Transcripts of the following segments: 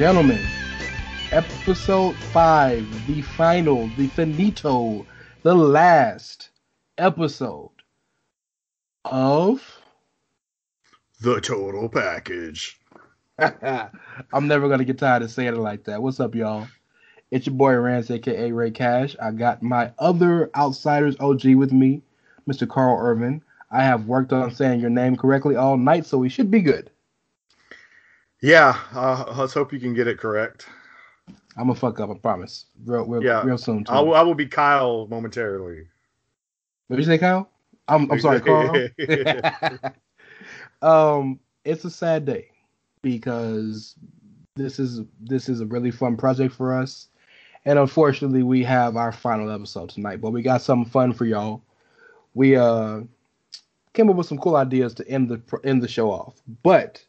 Gentlemen, episode five, the final, the finito, the last episode of the total package. I'm never gonna get tired of saying it like that. What's up, y'all? It's your boy Rance, aka Ray Cash. I got my other outsiders OG with me, Mr. Carl Irvin. I have worked on saying your name correctly all night, so we should be good. Yeah, uh, let's hope you can get it correct. I'm gonna fuck up. I promise. Real, real, yeah. real soon. Too. I will, I will be Kyle momentarily. What did you say, Kyle? I'm, I'm sorry, Carl. um, it's a sad day because this is this is a really fun project for us, and unfortunately, we have our final episode tonight. But we got something fun for y'all. We uh came up with some cool ideas to end the end the show off, but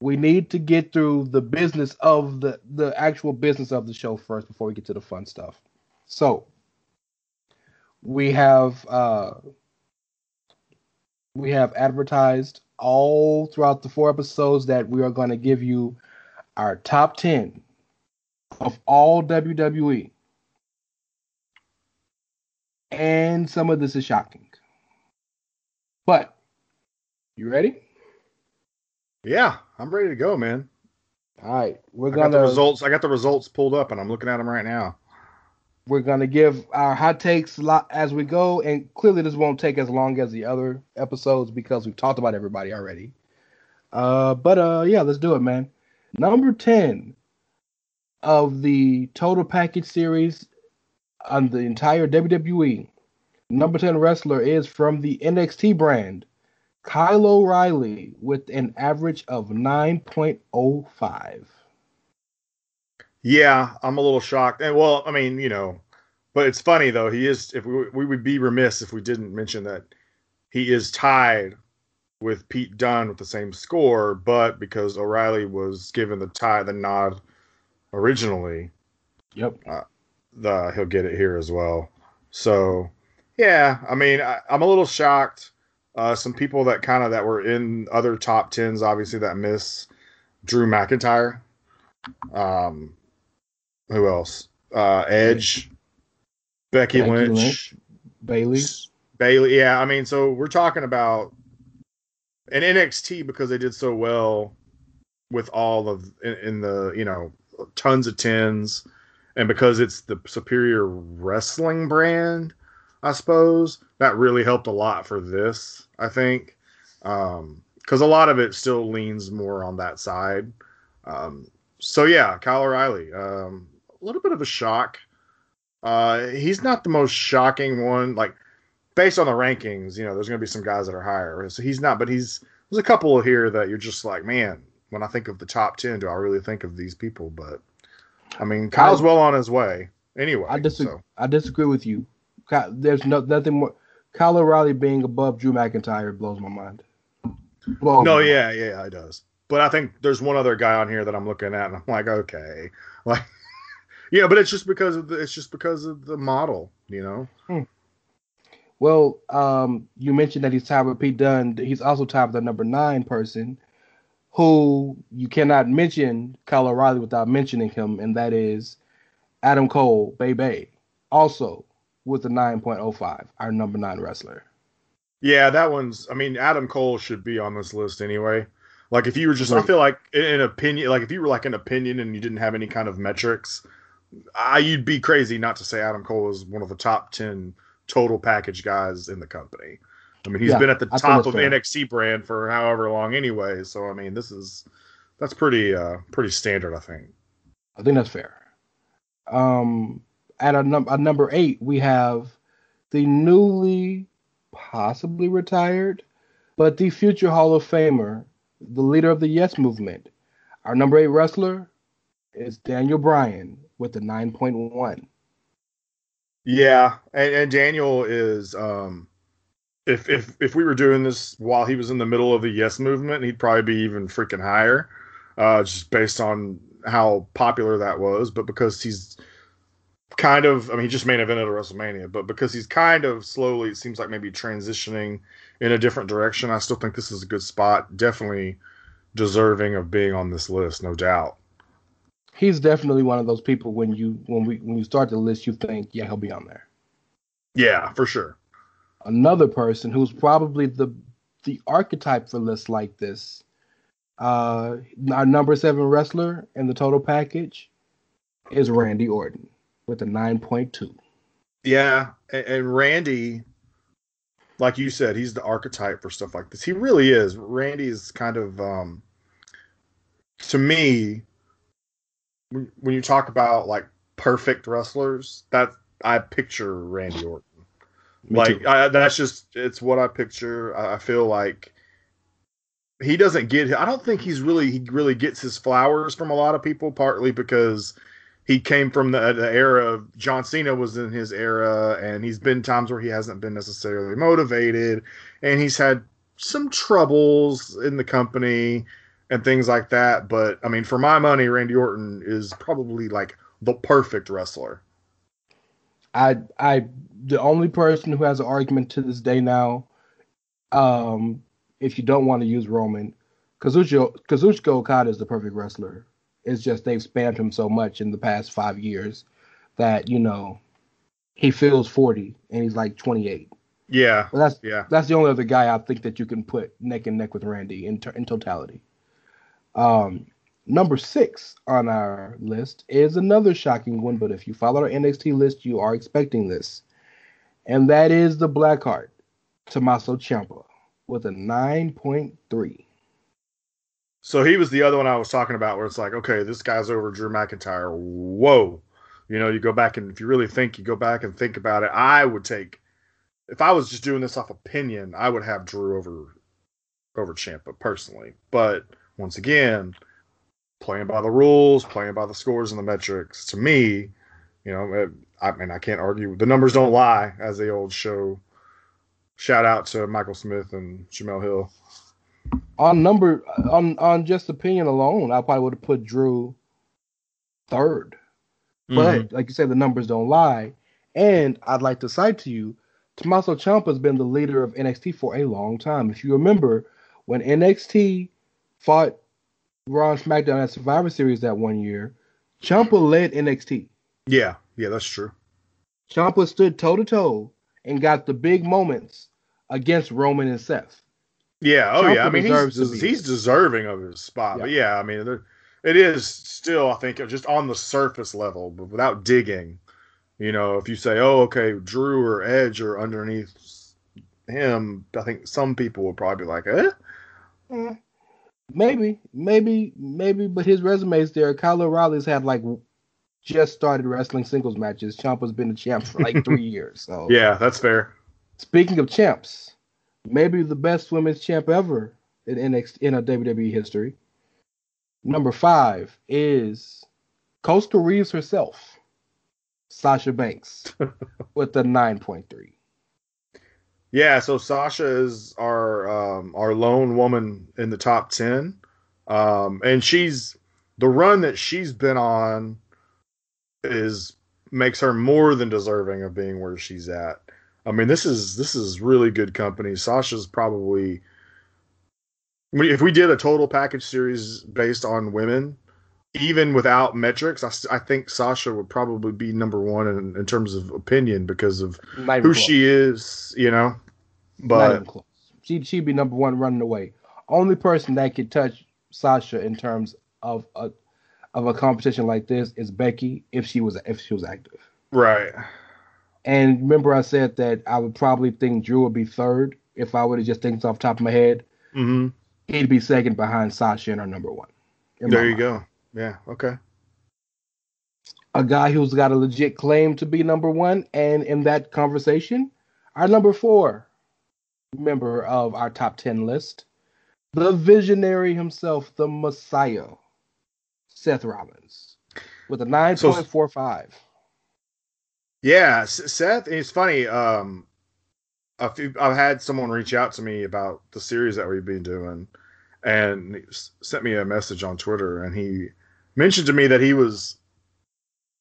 we need to get through the business of the the actual business of the show first before we get to the fun stuff. So we have uh we have advertised all throughout the four episodes that we are going to give you our top 10 of all WWE. And some of this is shocking. But you ready? Yeah, I'm ready to go, man. All right, we're I gonna got the results. I got the results pulled up, and I'm looking at them right now. We're gonna give our hot takes as we go, and clearly this won't take as long as the other episodes because we've talked about everybody already. Uh, but uh, yeah, let's do it, man. Number ten of the total package series on the entire WWE. Number ten wrestler is from the NXT brand, Kyle O'Reilly with an average of 9.05. Yeah, I'm a little shocked. And well, I mean, you know, but it's funny though. He is if we we would be remiss if we didn't mention that he is tied with Pete Dunne with the same score, but because O'Reilly was given the tie the nod originally, Yep. Uh, the he'll get it here as well. So yeah, I mean I, I'm a little shocked. Uh, some people that kind of that were in other top tens, obviously that miss Drew McIntyre. Um, who else? Uh, Edge, Becky, Becky Lynch, Lynch. Bayley. Bayley. Yeah, I mean, so we're talking about an NXT because they did so well with all of in, in the you know tons of tens, and because it's the superior wrestling brand, I suppose that really helped a lot for this. I think because a lot of it still leans more on that side. Um, so yeah, Kyle O'Reilly, um, a little bit of a shock. Uh, he's not the most shocking one, like based on the rankings. You know, there's going to be some guys that are higher, so he's not. But he's there's a couple here that you're just like, man, when I think of the top ten, do I really think of these people? But I mean, Kyle's well on his way anyway. I disagree. so. I disagree with you. There's no nothing more. Kyle O'Reilly being above Drew McIntyre blows my mind. Blows No, my mind. yeah, yeah, it does. But I think there's one other guy on here that I'm looking at, and I'm like, okay, like, yeah, but it's just because of the it's just because of the model, you know. Well, um, you mentioned that he's tied with Pete Dunne. He's also tied with the number nine person, who you cannot mention Kyle O'Reilly without mentioning him, and that is Adam Cole, Bay Bay also with the 9.05, our number nine wrestler. Yeah, that one's. I mean, Adam Cole should be on this list anyway. Like, if you were just, I feel like in an opinion, like if you were like an opinion and you didn't have any kind of metrics, I, you'd be crazy not to say Adam Cole is one of the top ten total package guys in the company. I mean, he's Yeah, been at the I top of fair. NXT brand for however long anyway. So I mean, this is that's pretty uh pretty standard, I think. I think that's fair. Um, at a, num- a number eight, we have the newly, possibly retired, but the future Hall of Famer, the leader of the Yes Movement. Our number eight wrestler is Daniel Bryan with the 9.1. Yeah, and, and Daniel is um if if if we were doing this while he was in the middle of the yes movement, he'd probably be even freaking higher. Uh just based on how popular that was, but because he's kind of I mean he just main evented at WrestleMania, but because he's kind of slowly it seems like maybe transitioning in a different direction, I still think this is a good spot. Definitely deserving of being on this list, no doubt. He's definitely one of those people when you when we when you start the list, you think, yeah, he'll be on there. Yeah, for sure. another person who's probably the the archetype for lists like this. Uh, our number seven wrestler in the total package is Randy Orton with a nine point two. Yeah, and, and Randy, like you said, he's the archetype for stuff like this. He really is. Randy is kind of, um, to me, when, when you talk about like perfect wrestlers, that I picture Randy Orton. like I, that's just it's what I picture. I, I feel like he doesn't get. I don't think he's really he really gets his flowers from a lot of people. Partly because he came from the, the era of John Cena was in his era, and he's been times where he hasn't been necessarily motivated, and he's had some troubles in the company and things like that. But I mean, for my money, Randy Orton is probably like the perfect wrestler. I I the only person who has an argument to this day now, um, if you don't want to use Roman, Kazuchika Kazuchika Okada is the perfect wrestler. It's just they've spammed him so much in the past five years that you know he feels forty and he's like twenty eight. Yeah, But that's yeah. that's the only other guy I think that you can put neck and neck with Randy in in totality. Um, number six on our list is another shocking one, but if you follow our NXT list, you are expecting this, and that is the Blackheart, Tommaso Ciampa, with a nine point three. So he was the other one I was talking about where it's like, okay, this guy's over Drew McIntyre. Whoa. You know, you go back and if you really think, you go back and think about it. I would take, if I was just doing this off opinion, I would have Drew over over Ciampa personally. But once again, playing by the rules, playing by the scores and the metrics, to me, you know, it, I mean, I can't argue. The numbers don't lie, as the old show. Shout out to Michael Smith and Jemele Hill. On number on on just opinion alone, I probably would have put Drew third. But Mhm. like you said, the numbers don't lie. And I'd like to cite to you, Tommaso Ciampa has been the leader of NXT for a long time. If you remember, when NXT fought Raw and SmackDown at Survivor Series that one year, Ciampa led NXT. yeah, yeah, that's true. Ciampa stood toe to toe and got the big moments against Roman and Seth. Yeah, oh yeah. I mean, he's deserves to des- be he's deserving of his spot. But yeah, I mean, there, it is still, I think, just on the surface level, but without digging. You know, if you say, "Oh, okay, Drew or Edge or underneath him," I think some people would probably be like, "Eh." Eh, maybe, maybe, maybe, but his resume is there. Kyle O'Reilly's had like just started wrestling singles matches. Ciampa's been a champ for like three years. So Yeah, that's fair. Speaking of champs, maybe the best women's champ ever in NXT in a WWE history. Number five is Coastal Reeves herself, Sasha Banks, with the nine point three. Yeah, so Sasha is our um, our lone woman in the top ten, um, and she's the run that she's been on is makes her more than deserving of being where she's at. I mean, this is this is really good company. Sasha's probably if we did a total package series based on women, even without metrics, I, I think Sasha would probably be number one in, in terms of opinion because of Not who she is, you know. But. She she'd be number one running away. Only person that could touch Sasha in terms of a of a competition like this is Becky if she was if she was active. right, And remember, I said that I would probably think Drew would be third if I would have just think off the top of my head. hmm He'd be second behind Sasha and her number one. in there you mind. go. Yeah, okay. A guy who's got a legit claim to be number one, and in that conversation, our number four member of our top ten list, the visionary himself, the Messiah, Seth Rollins, with a nine point four five. Yeah, Seth. It's funny. Um, a few, I've had someone reach out to me about the series that we've been doing, and sent me a message on Twitter, and he mentioned to me that he was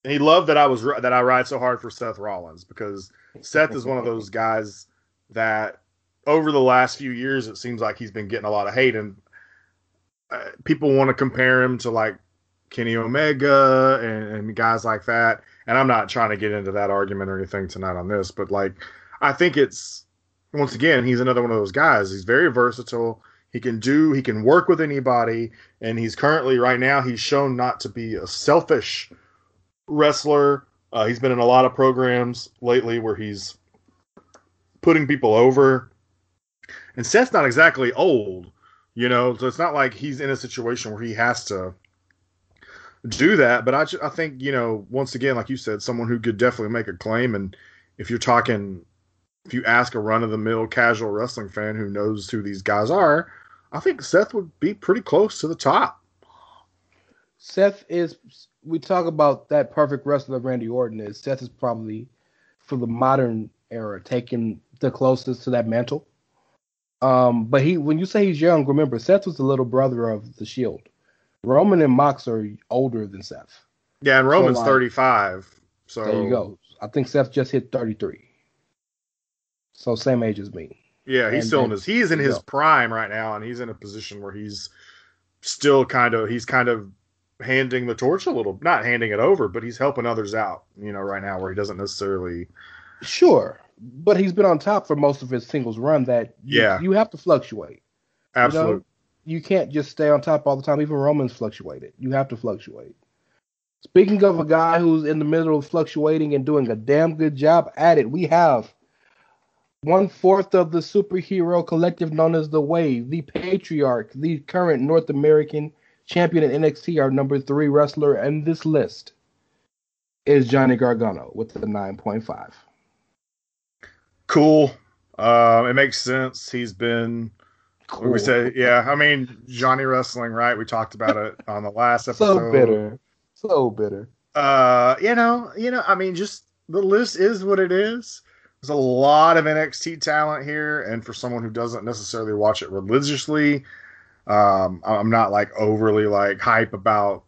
he loved that I was that I ride so hard for Seth Rollins because Seth is one of those guys that over the last few years it seems like he's been getting a lot of hate and uh, people want to compare him to like Kenny Omega and, and guys like that and I'm not trying to get into that argument or anything tonight on this but like I think it's once again he's another one of those guys he's very versatile he can do he can work with anybody and he's currently right now he's shown not to be a selfish wrestler. Uh, he's been in a lot of programs lately where he's putting people over. And Seth's not exactly old, you know, so it's not like he's in a situation where he has to do that. But I, I think, you know, once again, like you said, someone who could definitely make a claim. And if you're talking, if you ask a run of the mill casual wrestling fan who knows who these guys are, I think Seth would be pretty close to the top. Seth is. We talk about that perfect wrestler Randy Orton is. Seth is probably, for the modern era, taking the closest to that mantle. Um, but he, when you say he's young, remember Seth was the little brother of the Shield. Roman and Mox are older than Seth. Yeah, and Roman's like- 35. So There you go. I think Seth just hit 33. So same age as me. Yeah, he's And- still in his he's in his prime right now, and he's in a position where he's still kind of he's kind of handing the torch a little, not handing it over, but he's helping others out. You know, right now where he doesn't necessarily. Sure, but he's been on top for most of his singles run. That you, Yeah. you have to fluctuate. Absolutely. You, know, you can't just stay on top all the time. Even Roman's fluctuated. You have to fluctuate. Speaking of a guy who's in the middle of fluctuating and doing a damn good job at it, we have one fourth of the superhero collective known as the Wave, the Patriarch, the current North American champion in NXT, our number three wrestler and this list is Johnny Gargano with the 9.5. Cool. Um, it makes sense. He's been. Cool. We say, yeah. I mean, Johnny Wrestling, right? We talked about it on the last episode. so bitter. So bitter. Uh, you know, you know, I mean, just the list is what it is. There's a lot of NXT talent here, and for someone who doesn't necessarily watch it religiously, Um, I'm not like overly like hype about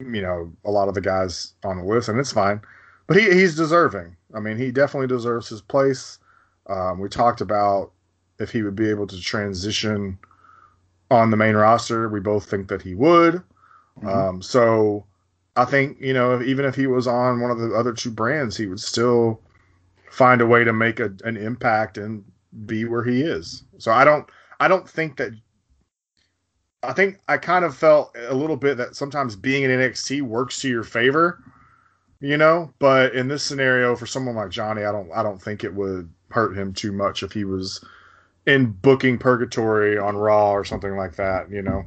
you know a lot of the guys on the list, and it's fine. But he he's deserving. I mean, he definitely deserves his place. Um, we talked about if he would be able to transition on the main roster. We both think that he would. Mm-hmm. Um, so I think you know even if he was on one of the other two brands, he would still find a way to make a, an impact and be where he is. So I don't I don't think that I think I kind of felt a little bit that sometimes being in NXT works to your favor, you know, but in this scenario for someone like Johnny, I don't I don't think it would hurt him too much if he was in booking purgatory on Raw or something like that, you know.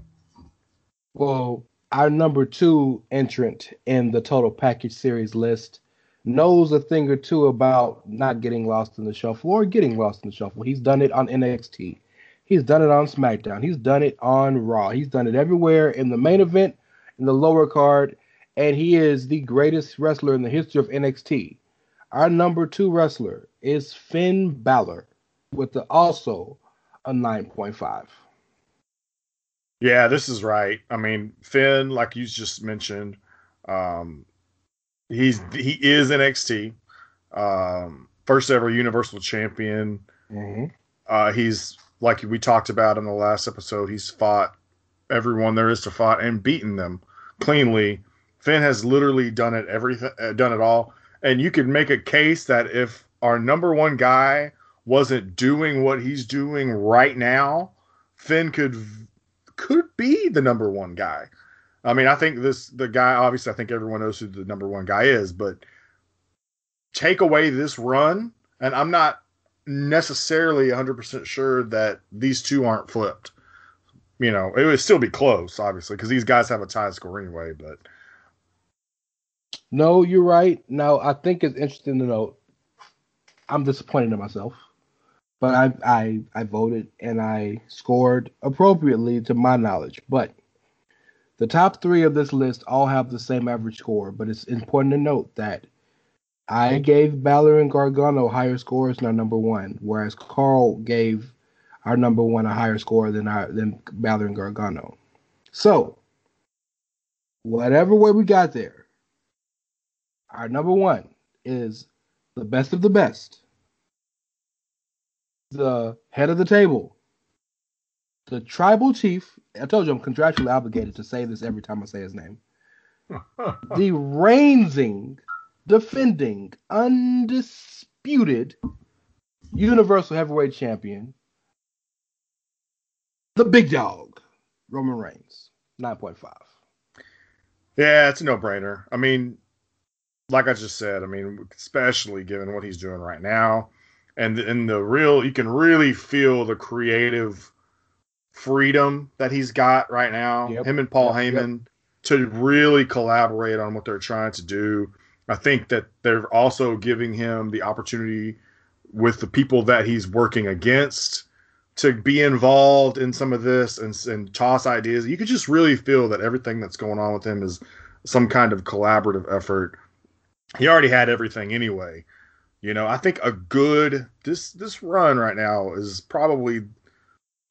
Well, our number two entrant in the total package series list knows a thing or two about not getting lost in the shuffle or getting lost in the shuffle. He's done it on NXT. He's done it on SmackDown. He's done it on Raw. He's done it everywhere in the main event, in the lower card, and he is the greatest wrestler in the history of NXT. Our number two wrestler is Finn Balor with the, also a 9.5. Yeah, this is right. I mean, Finn, like you just mentioned, um, he's he is NXT, um, first ever Universal Champion. Mm-hmm. Uh, he's like we talked about in the last episode. He's fought everyone there is to fight and beaten them cleanly. Finn has literally done it everything, uh, done it all. And you could make a case that if our number one guy wasn't doing what he's doing right now, Finn could could be the number one guy. I mean, I think this the guy. Obviously, I think everyone knows who the number one guy is, but take away this run, and I'm not necessarily 100% sure that these two aren't flipped. You know, it would still be close, obviously, because these guys have a tie score anyway. But No, you're right. Now, I think it's interesting to note. I'm disappointed in myself, but I I I voted and I scored appropriately to my knowledge. But the top three of this list all have the same average score. But it's important to note that I gave Balor and Gargano higher scores than our number one, whereas Carl gave our number one a higher score than our than Balor and Gargano. So, whatever way we got there, our number one is the best of the best, the head of the table, the tribal chief. I told you I'm contractually obligated to say this every time I say his name. the reigning, defending, undisputed Universal Heavyweight Champion, the big dog, Roman Reigns, 9.5. yeah, it's a no brainer. I mean, like I just said, I mean, especially given what he's doing right now, and and the real, you can really feel the creative freedom that he's got right now. Yep. Him and Paul Yep, Heyman to really collaborate on what they're trying to do. I think that they're also giving him the opportunity with the people that he's working against to be involved in some of this and, and toss ideas. You could just really feel that everything that's going on with him is some kind of collaborative effort. He already had everything anyway. You know, I think a good this this run right now is probably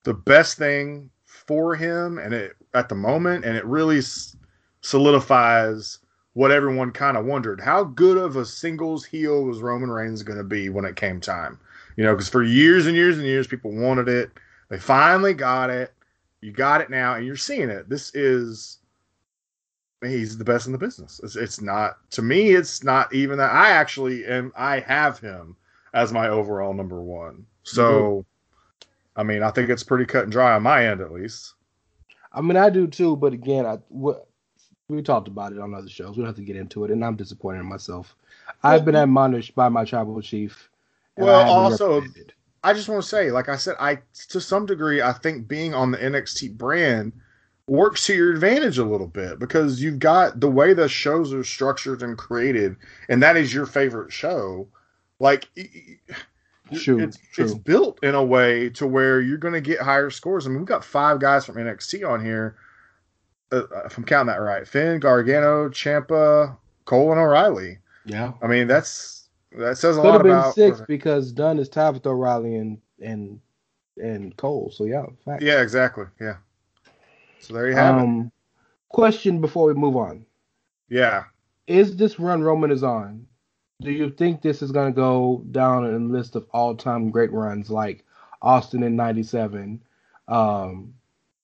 the best thing for him and it at the moment and it really solidifies what everyone kind of wondered. How good of a singles heel was Roman Reigns going to be when it came time? You know, because for years and years and years, people wanted it. They finally got it. You got it now, and you're seeing it. This is he's the best in the business. It's, it's not to me. It's not even that. I actually am. I have him as my overall number one. So, I mean, I think it's pretty cut and dry on my end, at least. I mean, I do too, but again, I what we talked about it on other shows. We don't have to get into it, and I'm disappointed in myself. I've been admonished by my tribal chief. Well, also- I just want to say, like I said, I to some degree, I think being on the NXT brand works to your advantage a little bit because you've got the way the shows are structured and created, and that is your favorite show. Like, y- y- True, it's, true. it's built in a way to where you're going to get higher scores. I mean, we've got five guys from NXT on here. Uh, if I'm counting that right, Finn, Gargano, Ciampa, Cole, and O'Reilly. yeah, I mean, that's that says a could lot have been about six because Dunne is tied with O'Reilly and and and Cole. So yeah, fact. Yeah, exactly. Yeah. So there you have it. Um, question before we move on: Yeah. Is this run Roman is on? Do you think this is going to go down in the list of all-time great runs like Austin in '97, um,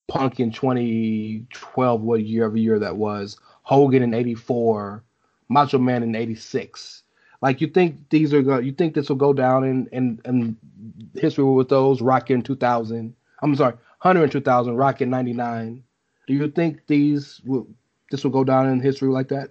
Punk in 2012, what year of year that was, Hogan in '84, Macho Man in '86? Like you think these are going? You think this will go down in in, in history with those? Rock in 2000. I'm sorry, Hunter in 2000, Rock in '99. Do you think these will this will go down in history like that?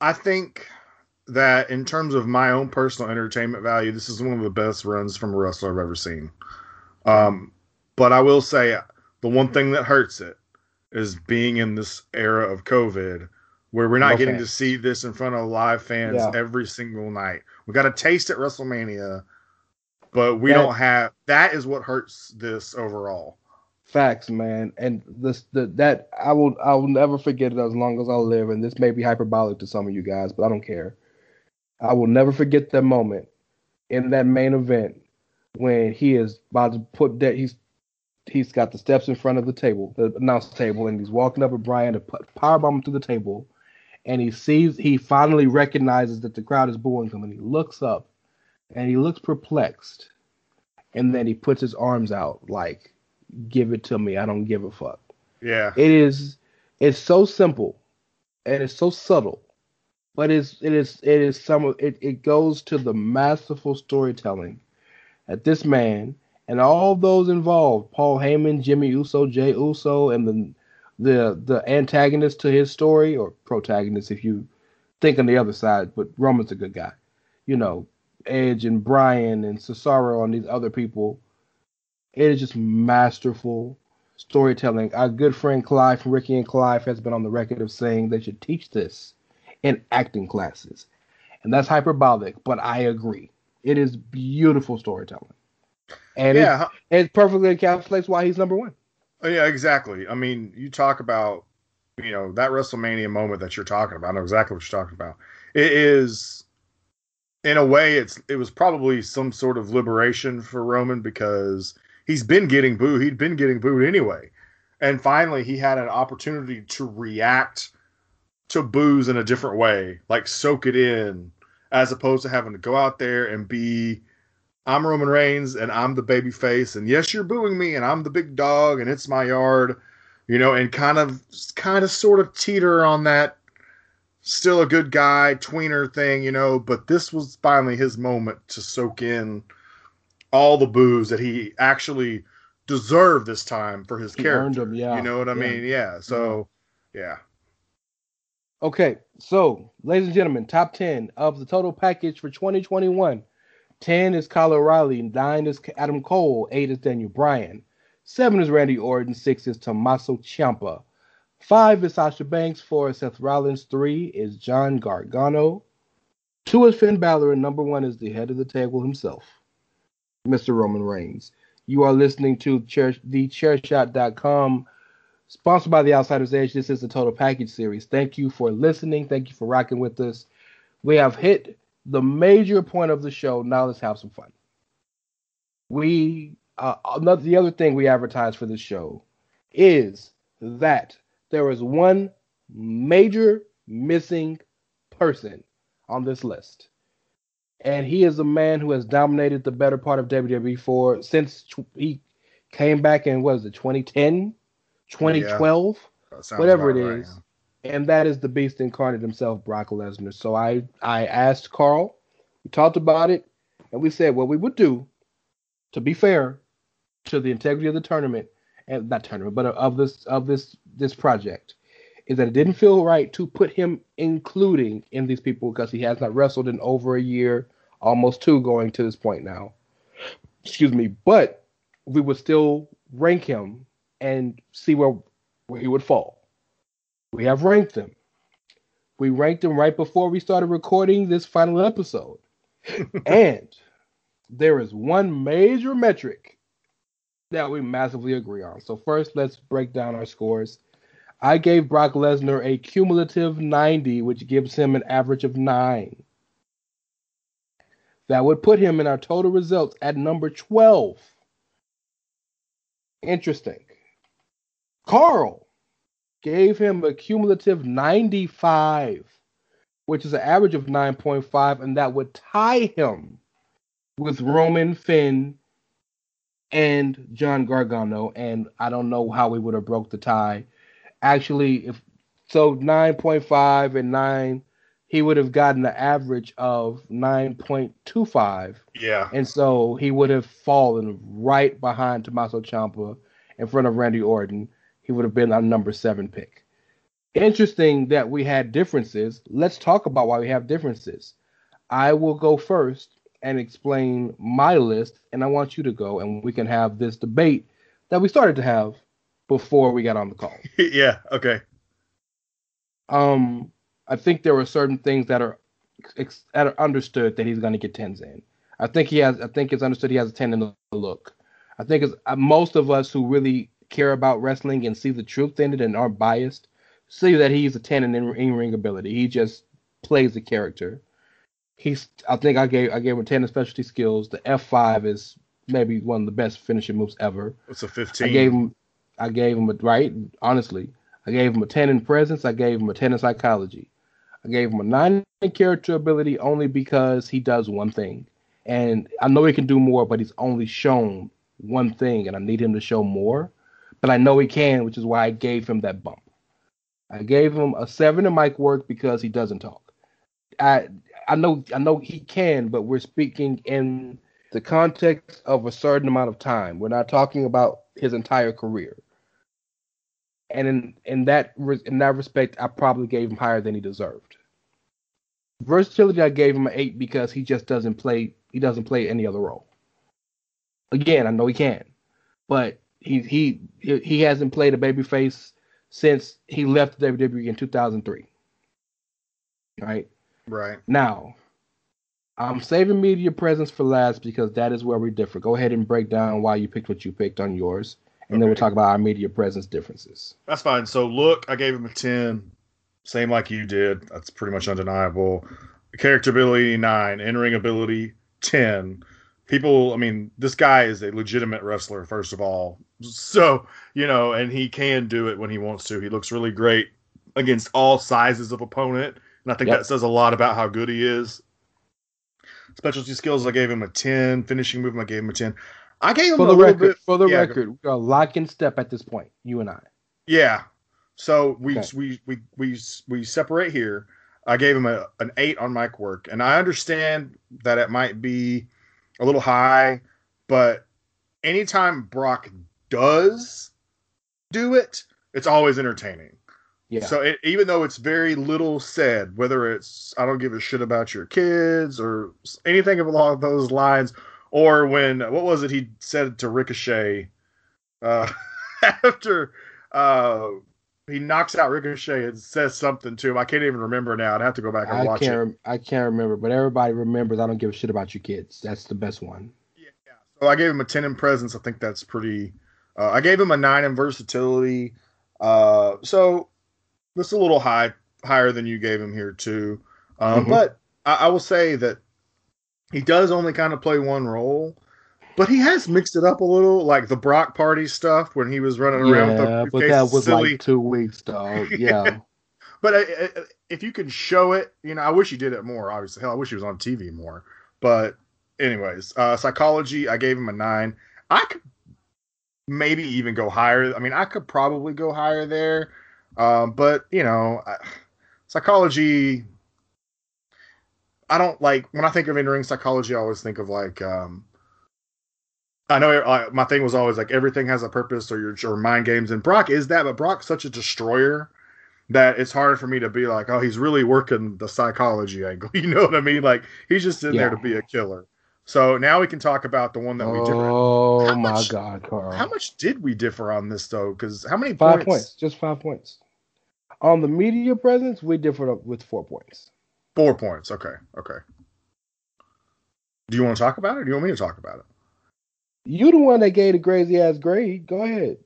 I think that in terms of my own personal entertainment value, this is one of the best runs from a wrestler I've ever seen. Um, but I will say the one thing that hurts it is being in this era of COVID where we're not No getting fans. to see this in front of live fans Yeah. every single night. We got a taste at WrestleMania, but we That- don't have that is what hurts this overall. Facts, man, and this the that I will I will never forget it as long as I live. And this may be hyperbolic to some of you guys, but I don't care. I will never forget that moment in that main event when he is about to put that he's he's got the steps in front of the table, the announce table, and he's walking up with Bryan to put powerbomb him to the table, and he sees he finally recognizes that the crowd is booing him, and he looks up, and he looks perplexed, and then he puts his arms out like give it to me. I don't give a fuck. Yeah. It is it's so simple and it's so subtle. But it's it is it is some of it, it goes to the masterful storytelling that this man and all those involved, Paul Heyman, Jimmy Uso, Jay Uso, and the the the antagonist to his story or protagonist if you think on the other side, but Roman's a good guy. You know, Edge and Bryan and Cesaro and these other people. It is just masterful storytelling. Our good friend Clive from Ricky and Clive has been on the record of saying they should teach this in acting classes. And that's hyperbolic, but I agree. It is beautiful storytelling. And Yeah. it, it perfectly encapsulates why he's number one. Oh, yeah, exactly. I mean, you talk about, you know, that WrestleMania moment that you're talking about. I know exactly what you're talking about. It is, in a way, it's it was probably some sort of liberation for Roman because he's been getting booed. He'd been getting booed anyway, and finally he had an opportunity to react to boos in a different way, like soak it in, as opposed to having to go out there and be I'm Roman Reigns and I'm the baby face and yes you're booing me and I'm the big dog and it's my yard you know and kind of kind of sort of teeter on that still a good guy tweener thing you know but this was finally his moment to soak in all the boos that he actually deserved this time for his He character. earned 'em, yeah. You know what I Yeah. mean? Yeah. Mm-hmm. So, yeah. Okay, so ladies and gentlemen, top 10 of the total package for 2021. 10 is Kyle O'Reilly, 9 is Adam Cole, 8 is Daniel Bryan, 7 is Randy Orton, 6 is Tommaso Ciampa, 5 is Sasha Banks, 4 is Seth Rollins, 3 is John Gargano, 2 is Finn Balor, and number 1 is the head of the table himself, Mr. Roman Reigns. You are listening to chair, thechairshot.com sponsored by the Outsiders Edge. This is the Total Package series. Thank you for listening. Thank you for rocking with us. We have hit the major point of the show. Now let's have some fun. We uh, another the other thing we advertise for this show is that there is one major missing person on this list. And he is a man who has dominated the better part of WWE for since tw- he came back in what is it 2010 2012 That sounds whatever it about is. right. and that is the beast incarnate himself brock lesnar. So i i asked carl we talked about it and we said what we would do to be fair to the integrity of the tournament and not tournament but of this of this this project is that it didn't feel right to put him including in these people because he has not wrestled in over a year almost two going to this point now excuse me but we would still rank him and see where where he would fall we have ranked them. We ranked them right before we started recording this final episode. and there is one major metric that we massively agree on. So, first, let's break down our scores. I gave Brock Lesnar a cumulative 90, which gives him an average of 9. That would put him in our total results at number 12. Interesting. Carl gave him a cumulative 95, which is an average of 9.5, and that would tie him with Roman Finn and John Gargano. And I don't know how we would have broke the tie. Actually, if so, 9.5 and 9, he would have gotten an average of 9.25. Yeah. And so he would have fallen right behind Tommaso Ciampa in front of Randy Orton. He would have been our number seven pick. Interesting that we had differences. Let's talk about why we have differences. I will go first and explain my list, and I want you to go, and we can have this debate that we started to have before we got on the call. yeah. Okay. Um, I think there were certain things that are ex- that are understood that he's going to get tens in. I think he has. I think it's understood he has a ten in the look. I think it's uh, most of us who really care about wrestling and see the truth in it and aren't biased see that he's a ten in in ring ability. He just plays the character. He's. I think I gave I gave him ten in specialty skills. The F five is maybe one of the best finishing moves ever. It's a 15. I gave him I gave him a right, honestly. I gave him a 10 in presence, I gave him a 10 in psychology. I gave him a 9 in character ability only because he does one thing. And I know he can do more, but he's only shown one thing and I need him to show more. But I know he can, which is why I gave him that bump. I gave him a 7 in mic work because he doesn't talk. I I know I know he can, but we're speaking in the context of a certain amount of time. We're not talking about his entire career. And in in that re- in that respect, I probably gave him higher than he deserved. Versatility, I gave him an eight because he just doesn't play. He doesn't play any other role. Again, I know he can, but he he he hasn't played a babyface since he left the WWE in 2003. Right. Right. Now, I'm saving media presence for last because that is where we differ. Go ahead and break down why you picked what you picked on yours, and then we'll talk about our media presence differences. That's fine. So look, I gave him a 10. Same like you did. That's pretty much undeniable. Character ability 9. in ring ability 10. People, I mean, this guy is a legitimate wrestler, first of all. So, you know, and he can do it when he wants to. He looks really great against all sizes of opponent. And I think Yep. that says a lot about how good he is. Specialty skills, I gave him a 10. Finishing movement, I gave him a 10. I gave him For a the little record, bit. for the yeah, record, we are lock in step at this point. You and I. Yeah. So we Okay. we we we we separate here. I gave him a an eight on mic work, and I understand that it might be a little high but anytime Brock does do it, it's always entertaining. Yeah. So it, even though it's very little said, whether it's I don't give a shit about your kids or anything along those lines, or when what was it he said to Ricochet uh, after uh, he knocks out Ricochet and says something to him. I can't even remember now. I'd have to go back and I watch can't. it. I can't remember, but everybody remembers. I don't give a shit about your kids. That's the best one. Yeah. So I gave him a 10 in presence. I think that's pretty. Uh, I gave him a 9 in versatility. Uh, so that's a little high, higher than you gave him here, too. Um, Mhm. But I, I will say that he does only kind of play one role, but he has mixed it up a little, like the Brock Party stuff when he was running around Yeah, with the but that was silly. like two weeks, dog. Yeah. But I, I, if you can show it, you know, I wish he did it more. Obviously, hell, I wish he was on TV more. But anyways, uh, psychology, I gave him a nine. I could maybe even go higher. I mean, I could probably go higher there. Um, but you know, I, psychology. I don't like when I think of in-ring psychology. I always think of like. Um, I know uh, my thing was always like everything has a purpose, or your or mind games, and Brock is that, but Brock's such a destroyer that it's hard for me to be like, oh, he's really working the psychology angle. You know what I mean? Like he's just in there to be a killer. So now we can talk about the one that we differ. Oh How my much- God, Carl. How much did we differ on this though? Because how many Five points? points. Just five points. On the media presence, we differed up with four points. Four points. Okay. Okay. Do you want to talk about it? Do you want me to talk about it? You the one that gave the crazy ass grade. Go ahead.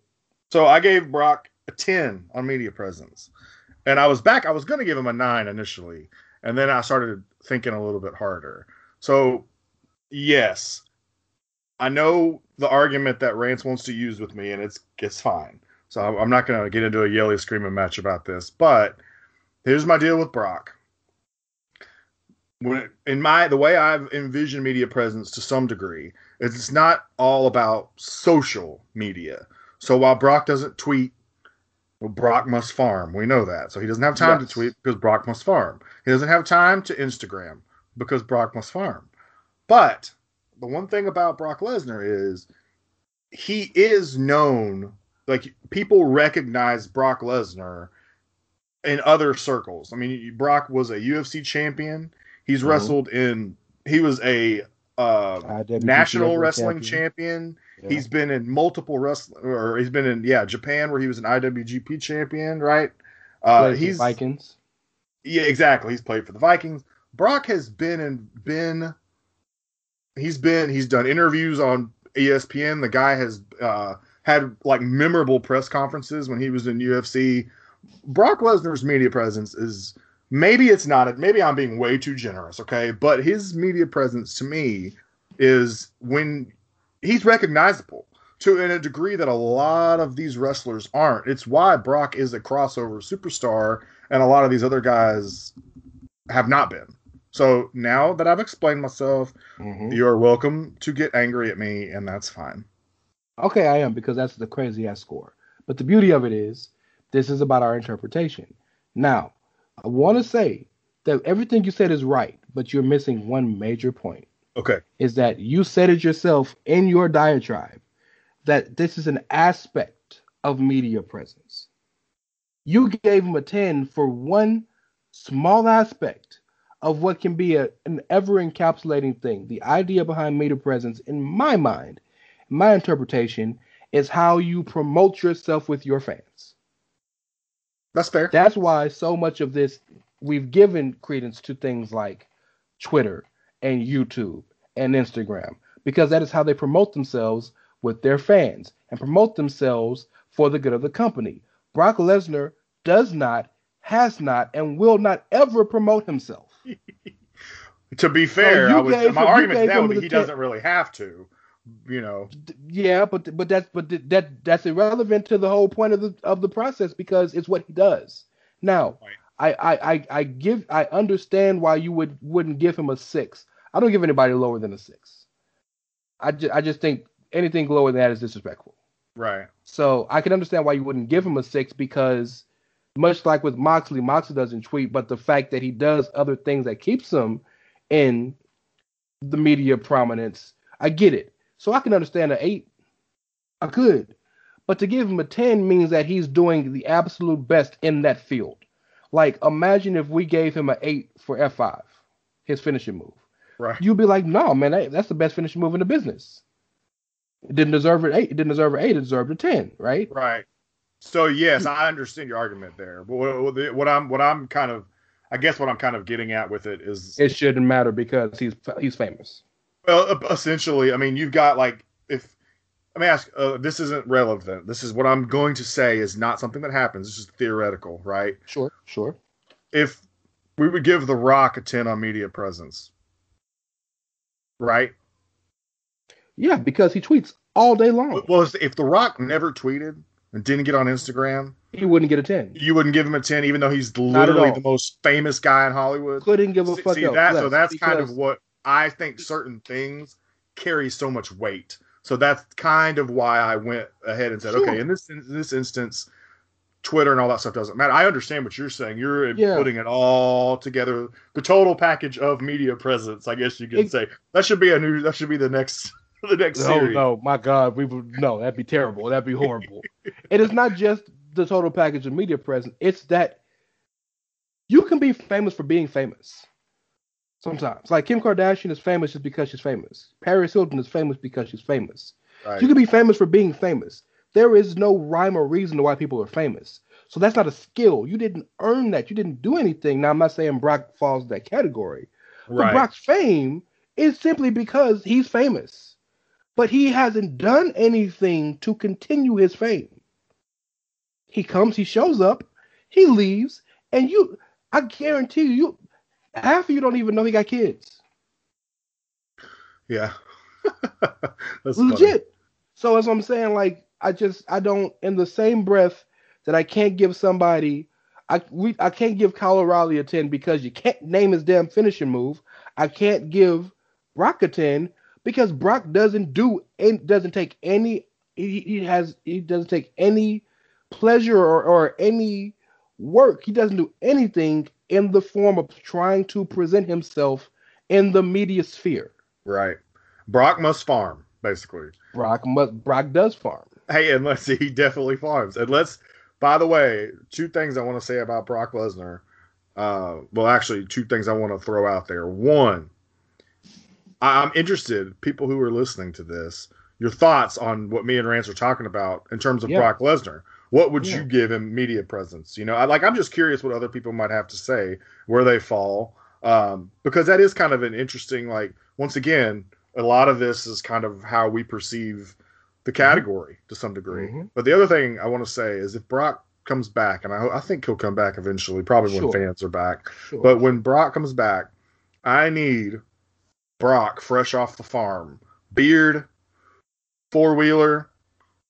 So I gave Brock a 10 on media presence. And I was back, I was going to give him a 9 initially. And then I started thinking a little bit harder. So, yes, I know the argument that Rance wants to use with me, and it's it's fine. So I'm I'm not going to get into a yelly screaming match about this. But here's my deal with Brock. When in my the way I've envisioned media presence to some degree, is it's not all about social media. So while Brock doesn't tweet, well, Brock must farm. We know that. So he doesn't have time Yes. to tweet because Brock must farm. He doesn't have time to Instagram because Brock must farm. But the one thing about Brock Lesnar is he is known, like people recognize Brock Lesnar in other circles. I mean, Brock was a UFC champion. He's Mhm. wrestled in. He was a uh, national wrestling wrestling champion. Yeah. He's been in multiple wrestling, or he's been in yeah Japan where he was an IWGP champion, right? Uh, he's Vikings. yeah, exactly. He's played for the Vikings. Brock has been and been. He's been. He's done interviews on ESPN. The guy has uh, had like memorable press conferences when he was in UFC. Brock Lesnar's media presence is maybe it's not. Maybe I'm being way too generous. Okay, but his media presence to me is when he's recognizable to in a degree that a lot of these wrestlers aren't. It's why Brock is a crossover superstar and a lot of these other guys have not been. So now that I've explained myself, Mhm. you're welcome to get angry at me, and that's fine. Okay, I am because that's the crazy ass score. But the beauty of it is, this is about our interpretation. Now, I want to say that everything you said is right, but you're missing one major point. Okay. Is that you said it yourself in your diatribe that this is an aspect of media presence. You gave him a 10 for one small aspect of what can be a, an ever encapsulating thing. The idea behind media presence, in my mind, my interpretation, is how you promote yourself with your fans. That's fair. That's why so much of this we've given credence to things like Twitter and YouTube and Instagram because that is how they promote themselves with their fans and promote themselves for the good of the company. Brock Lesnar does not, has not, and will not ever promote himself. to be fair, I would, my argument to gave that would be he 10. doesn't really have to. You know, Yeah, but but that's but that that's irrelevant to the whole point of the of the process because it's what he does. Now, I, I I I give I understand why you would wouldn't give him a six. I don't give anybody lower than a six. I just I just think anything lower than that is disrespectful. right? So I can understand why you wouldn't give him a six because much like with Moxley, Moxley doesn't tweet, but the fact that he does other things that keeps him in the media prominence, I get it. So I can understand an eight. I could. But to give him a 10 means that he's doing the absolute best in that field. Like, imagine if we gave him an 8 for F5, his finishing move. Right. You'd be like, no, man, that- that's the best finishing move in the business. It didn't deserve an 8. It didn't deserve an 8. It deserved a 10, right? Right. So yes, I understand your argument there. But what, what- what I'm what I'm kind of I guess what I'm kind of getting at with it is It shouldn't matter because he's he's famous. Well e- essentially I mean you've got like if let me ask uh, this isn't relevant. This is what I'm going to say is not something that happens. This is theoretical, right? Sure, sure. If we would give The Rock a 10 on media presence, right? Yeah, because he tweets all day long. Well, if- if The Rock never tweeted and didn't get on Instagram, He wouldn't get a 10. you wouldn't give him a 10 even though he's literally the most famous guy in Hollywood. Couldn't give a See- fuck see that so that's kind of what I think certain things carry so much weight. So that's kind of why I went ahead and said, Sure. okay, in this in this instance, Twitter and all that stuff doesn't matter. I understand what you're saying. You're Yeah. putting it all together, the total package of media presence. I guess you could Ex- say that should be a new. That should be the next the next No, series. no, my God, we would no, that'd be terrible. That'd be horrible. it is not just the total package of media presence. It's that you can be famous for being famous. Sometimes, like Kim Kardashian is famous just because she's famous. Paris Hilton is famous because she's famous. Right. You can be famous for being famous. There is no rhyme or reason to why people are famous. So that's not a skill. You didn't earn that. You didn't do anything. Now I'm not saying Brock falls in that category. But. Brock's fame is simply because he's famous. But he hasn't done anything to continue his fame. He comes, he shows up, he leaves, and you I guarantee you, you half of you don't even know he got kids. yeah. that's funny. Legit. So as I'm saying, like I just I don't in the same breath that I can't give somebody I we I can't give Kyle O'Reilly a 10 because you can't name his damn finishing move. I can't give Brock a 10 because Brock doesn't do and doesn't take any he, he has he doesn't take any pleasure or, or any work. He doesn't do anything in the form of trying to present himself in the media sphere. Right. Brock must farm, basically. Brock must Brock does farm. Hey, and let's see, he definitely farms. And let's, by the way, two things I want to say about Brock Lesnar. Uh, well, actually, two things I want to throw out there. One, I'm interested, people who are listening to this, your thoughts on what me and Rance are talking about in terms of Yeah. Brock Lesnar. What would Yeah. you give him media presence? You know, I, like I'm just curious what other people might have to say, where they fall, um, because that is kind of an interesting. Like once again, a lot of this is kind of how we perceive the category to some degree. Mhm. But the other thing I want to say is if Brock comes back, and I, I think he'll come back eventually, probably when fans are back. Sure. But when Brock comes back, I need Brock fresh off the farm, beard, four wheeler,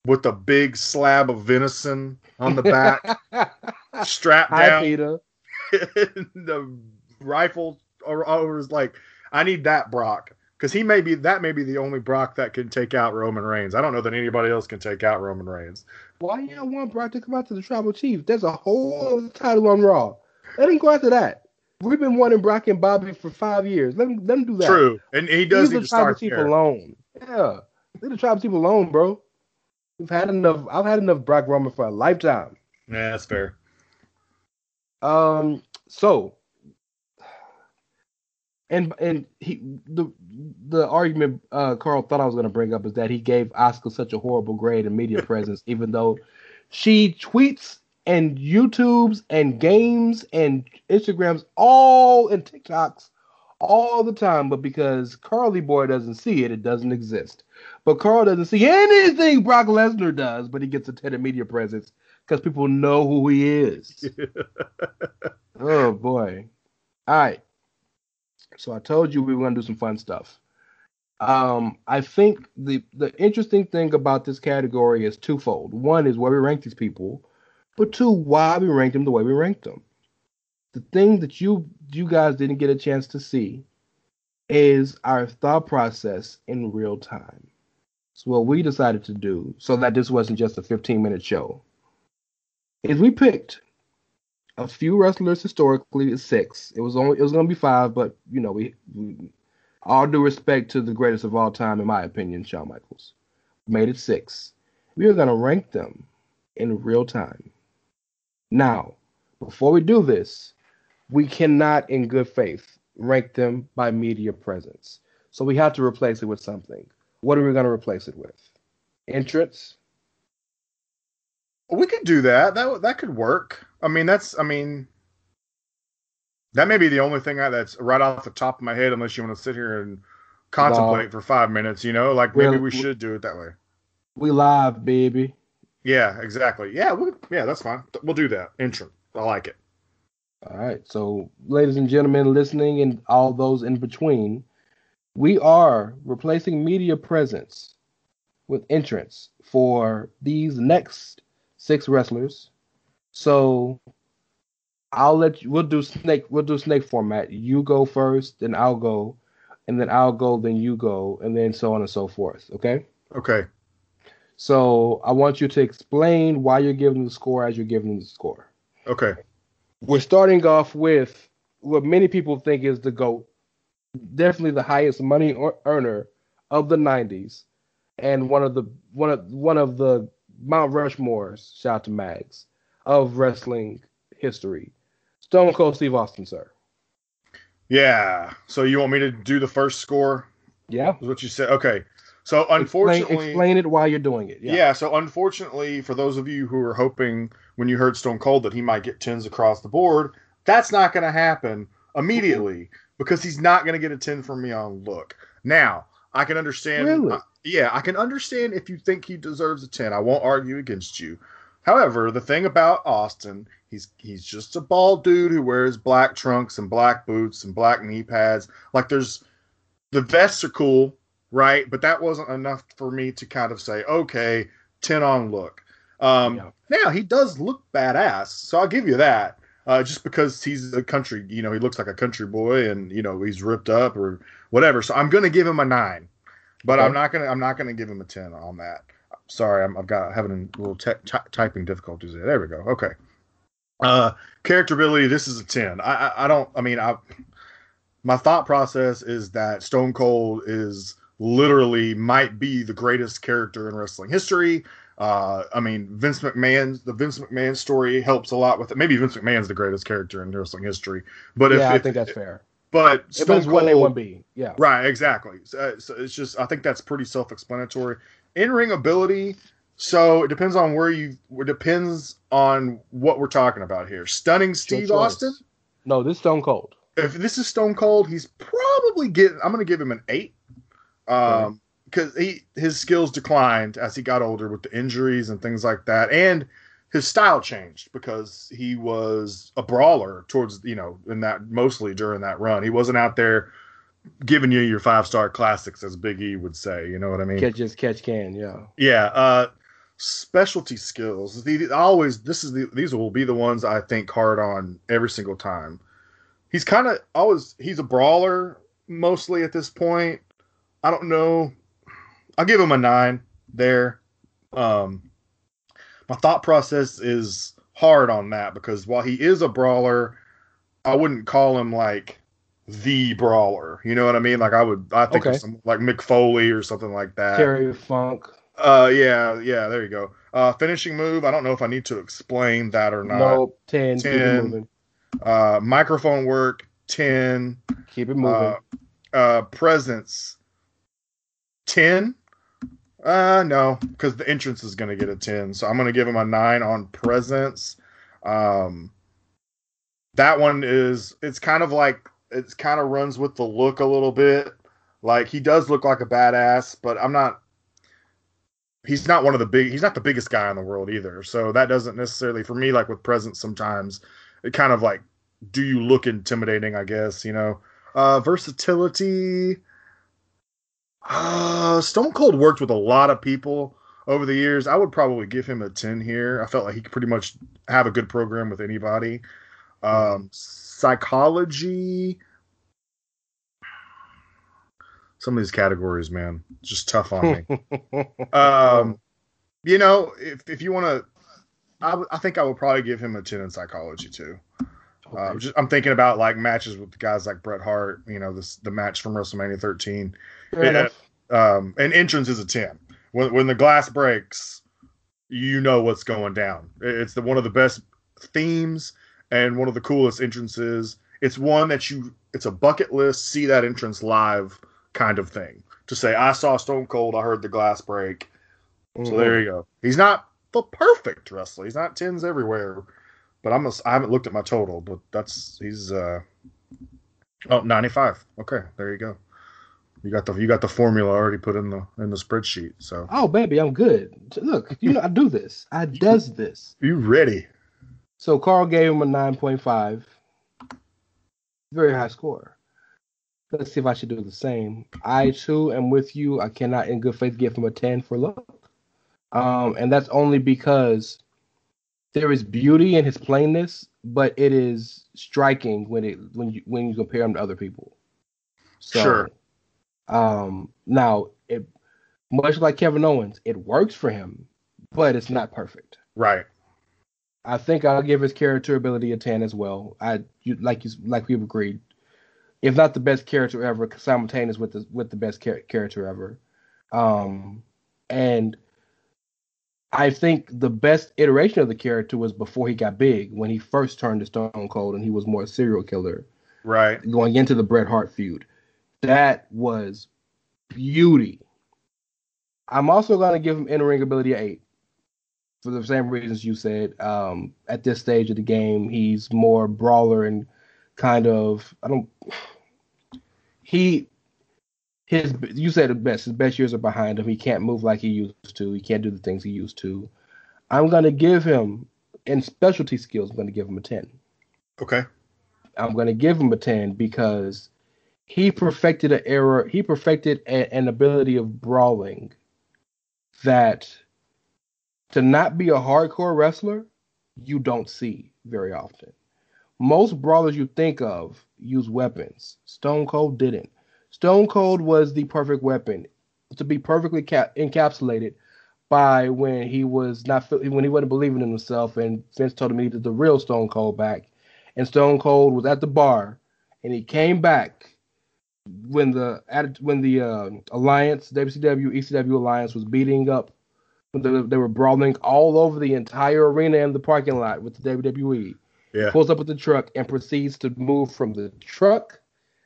with a big slab of venison on the back, strapped Hi, down, Peter. the rifle or over his like. I need that Brock because he may be that may be the only Brock that can take out Roman Reigns. I don't know that anybody else can take out Roman Reigns. Why you don't want Brock to come out to the Tribal Chief? There's a whole other title on Raw. Let him go after that. We've been wanting Brock and Bobby for five years. Let him let him do that. True, and he does Leave need the to Tribal start Chief there. alone. Yeah. Leave the Tribal Chief alone, bro. We've had enough. I've had enough Brock Roman for a lifetime. Yeah, that's fair. Um. So, and and he the the argument uh Carl thought I was going to bring up is that he gave Oscar such a horrible grade in media presence, even though she tweets and YouTubes and games and Instagrams all and TikToks all the time, but because Carly Boy doesn't see it, it doesn't exist. But Carl doesn't see anything Brock Lesnar does, but he gets a 10 in media presence because people know who he is. oh boy. All right. So I told you we were gonna do some fun stuff. Um, I think the the interesting thing about this category is twofold. One is where we rank these people, but two, why we ranked them the way we ranked them. The thing that you you guys didn't get a chance to see is our thought process in real time. So what we decided to do, so that this wasn't just a 15 minute show, is we picked a few wrestlers historically, six. It was only it was gonna be five, but you know we, we All due respect to the greatest of all time, in my opinion, Shawn Michaels. Made it six. We are gonna rank them in real time. Now, before we do this, we cannot, in good faith, rank them by media presence. So we have to replace it with something. What are we going to replace it with? Entrance? We could do that. That that could work. I mean, that's. I mean, that may be the only thing I, that's right off the top of my head, unless you want to sit here and contemplate for five minutes. You know, like maybe Well, we should do it that way. We live, baby. Yeah, exactly. Yeah, we, yeah, that's fine. We'll do that. Entrant. I like it. All right. So, ladies and gentlemen listening and all those in between, we are replacing media presence with entrance for these next six wrestlers. So, I'll let you. We'll do snake. We'll do snake format. You go first, then I'll go, and then I'll go, then you go, and then so on and so forth. Okay. Okay. So I want you to explain why you're giving the score as you're giving the score. Okay. We're starting off with what many people think is the GOAT, definitely the highest money earner of the 90s, and one of the one of one of the Mount Rushmores, shout out to Mags, of wrestling history. Stone Cold Steve Austin, sir. Yeah. So you want me to do the first score? Yeah. Is what you said? Okay. So unfortunately, explain it while you're doing it. yeah. Yeah. So unfortunately, for those of you who are hoping when you heard Stone Cold that he might get tens across the board, that's not going to happen immediately because he's not going to get a ten from me on look. Now I can understand. Really? uh, yeah, I can understand if you think he deserves a ten. I won't argue against you. However, the thing about Austin, he's he's just a bald dude who wears black trunks and black boots and black knee pads. Like there's the vests are cool, right? But that wasn't enough for me to kind of say, okay, 10 on look. Um, Yeah. Now he does look badass, so I'll give you that. Uh, just because he's a country, you know, he looks like a country boy, and you know he's ripped up or whatever. So I'm gonna give him a nine, but Okay. I'm not gonna I'm not gonna give him a ten on that. Sorry, I'm, I've got having a little te- ty- typing difficulties there. There we go. Okay. Uh, character ability. This is a ten. I I, I don't. I mean, I my thought process is that Stone Cold is literally might be the greatest character in wrestling history. Uh, I mean, Vince McMahon, the Vince McMahon story helps a lot with it. Maybe Vince McMahon's the greatest character in wrestling history, but if, yeah, I if- think that's fair. but If Stone it's one A, one B. Yeah. Right, exactly. So, uh, so it's just I think that's pretty self-explanatory. In-ring ability, so it depends on where you. It depends on what we're talking about here. Stunning Steve. Austin. No, this Stone Cold. If this is Stone Cold, he's probably getting. I'm going to give him an eight, um, because he his skills declined as he got older with the injuries and things like that, and his style changed because he was a brawler towards you know in that mostly during that run. He wasn't out there giving you your five star classics as Big E would say. You know what I mean? Catch as catch can. Yeah. Yeah. Uh, specialty skills. The- always this is the these will be the ones I think hard on every single time. He's kind of always he's a brawler mostly at this point. I don't know. I'll give him a nine there. Um, my thought process is hard on that because while he is a brawler, I wouldn't call him like the brawler. You know what I mean? Like I would, I think Okay. of some like Mick Foley or something like that. Terry Funk. Uh, yeah, yeah. There you go. Uh, finishing move. I don't know if I need to explain that or not. Nope. 10. 10. Uh, microphone work. Ten. Keep it moving. Uh, uh, presence. Ten. Uh, no, because the entrance is going to get a ten, so I'm going to give him a nine on presence. Um, that one is it's kind of like it's kind of runs with the look a little bit. Like he does look like a badass, but I'm not. He's not one of the big. He's not the biggest guy in the world either. So that doesn't necessarily for me like with presence. Sometimes it kind of like, do you look intimidating? I guess you know. Uh, versatility. Uh, Stone Cold worked with a lot of people over the years. I would probably give him a 10 here. I felt like he could pretty much have a good program with anybody. Um, psychology. Some of these categories, man, just tough on me. um, you know, if, if you want to, I, I think I would probably give him a 10 in psychology too. Um, just, I'm thinking about like matches with guys like Bret Hart. You know, this the match from WrestleMania 13. It- um, and entrance is a 10. When when the glass breaks, you know what's going down. It's the one of the best themes and one of the coolest entrances. It's one that you it's a bucket list see that entrance live kind of thing. To say I saw Stone Cold, I heard the glass break. Mm-hmm. So there you go. He's not the perfect wrestler. He's not tens everywhere. But I'm a, I haven't looked at my total, but that's he's uh oh 95. Okay, there you go. You got the you got the formula already put in the in the spreadsheet. So Oh baby, I'm good. Look, you know I do this. I does this. you ready? So Carl gave him a 9.5. Very high score. Let's see if I should do the same. I too am with you. I cannot in good faith give him a 10 for luck. Um, and that's only because there is beauty in his plainness, but it is striking when it when you when you compare him to other people. So, Sure. Um, now it much like Kevin Owens, it works for him, but it's not perfect. Right. I think I'll give his character ability a ten as well. I you, like you like we've agreed, if not the best character ever, simultaneous with the with the best char- character ever. Um, and I think the best iteration of the character was before he got big, when he first turned to Stone Cold, and he was more a serial killer Right. going into the Bret Hart feud. That was beauty. I'm also going to give him in ring ability a eight for the same reasons you said. Um, at this stage of the game, he's more brawler and kind of I don't. He his you said it best. His best years are behind him. He can't move like he used to. He can't do the things he used to. I'm going to give him in specialty skills. I'm going to give him a ten. Okay. I'm going to give him a 10 because he perfected an error. he perfected a, an ability of brawling that to not be a hardcore wrestler, you don't see very often. Most brawlers you think of use weapons. Stone Cold didn't. Stone Cold was the perfect weapon to be perfectly cap- encapsulated by when he was not when he wasn't believing in himself and Vince told him he needed the real Stone Cold back and Stone Cold was at the bar, and he came back when the when the uh, alliance WCW ECW alliance was beating up when they, they were brawling all over the entire arena and the parking lot with the WWE. Yeah. Pulls up with the truck and proceeds to move from the truck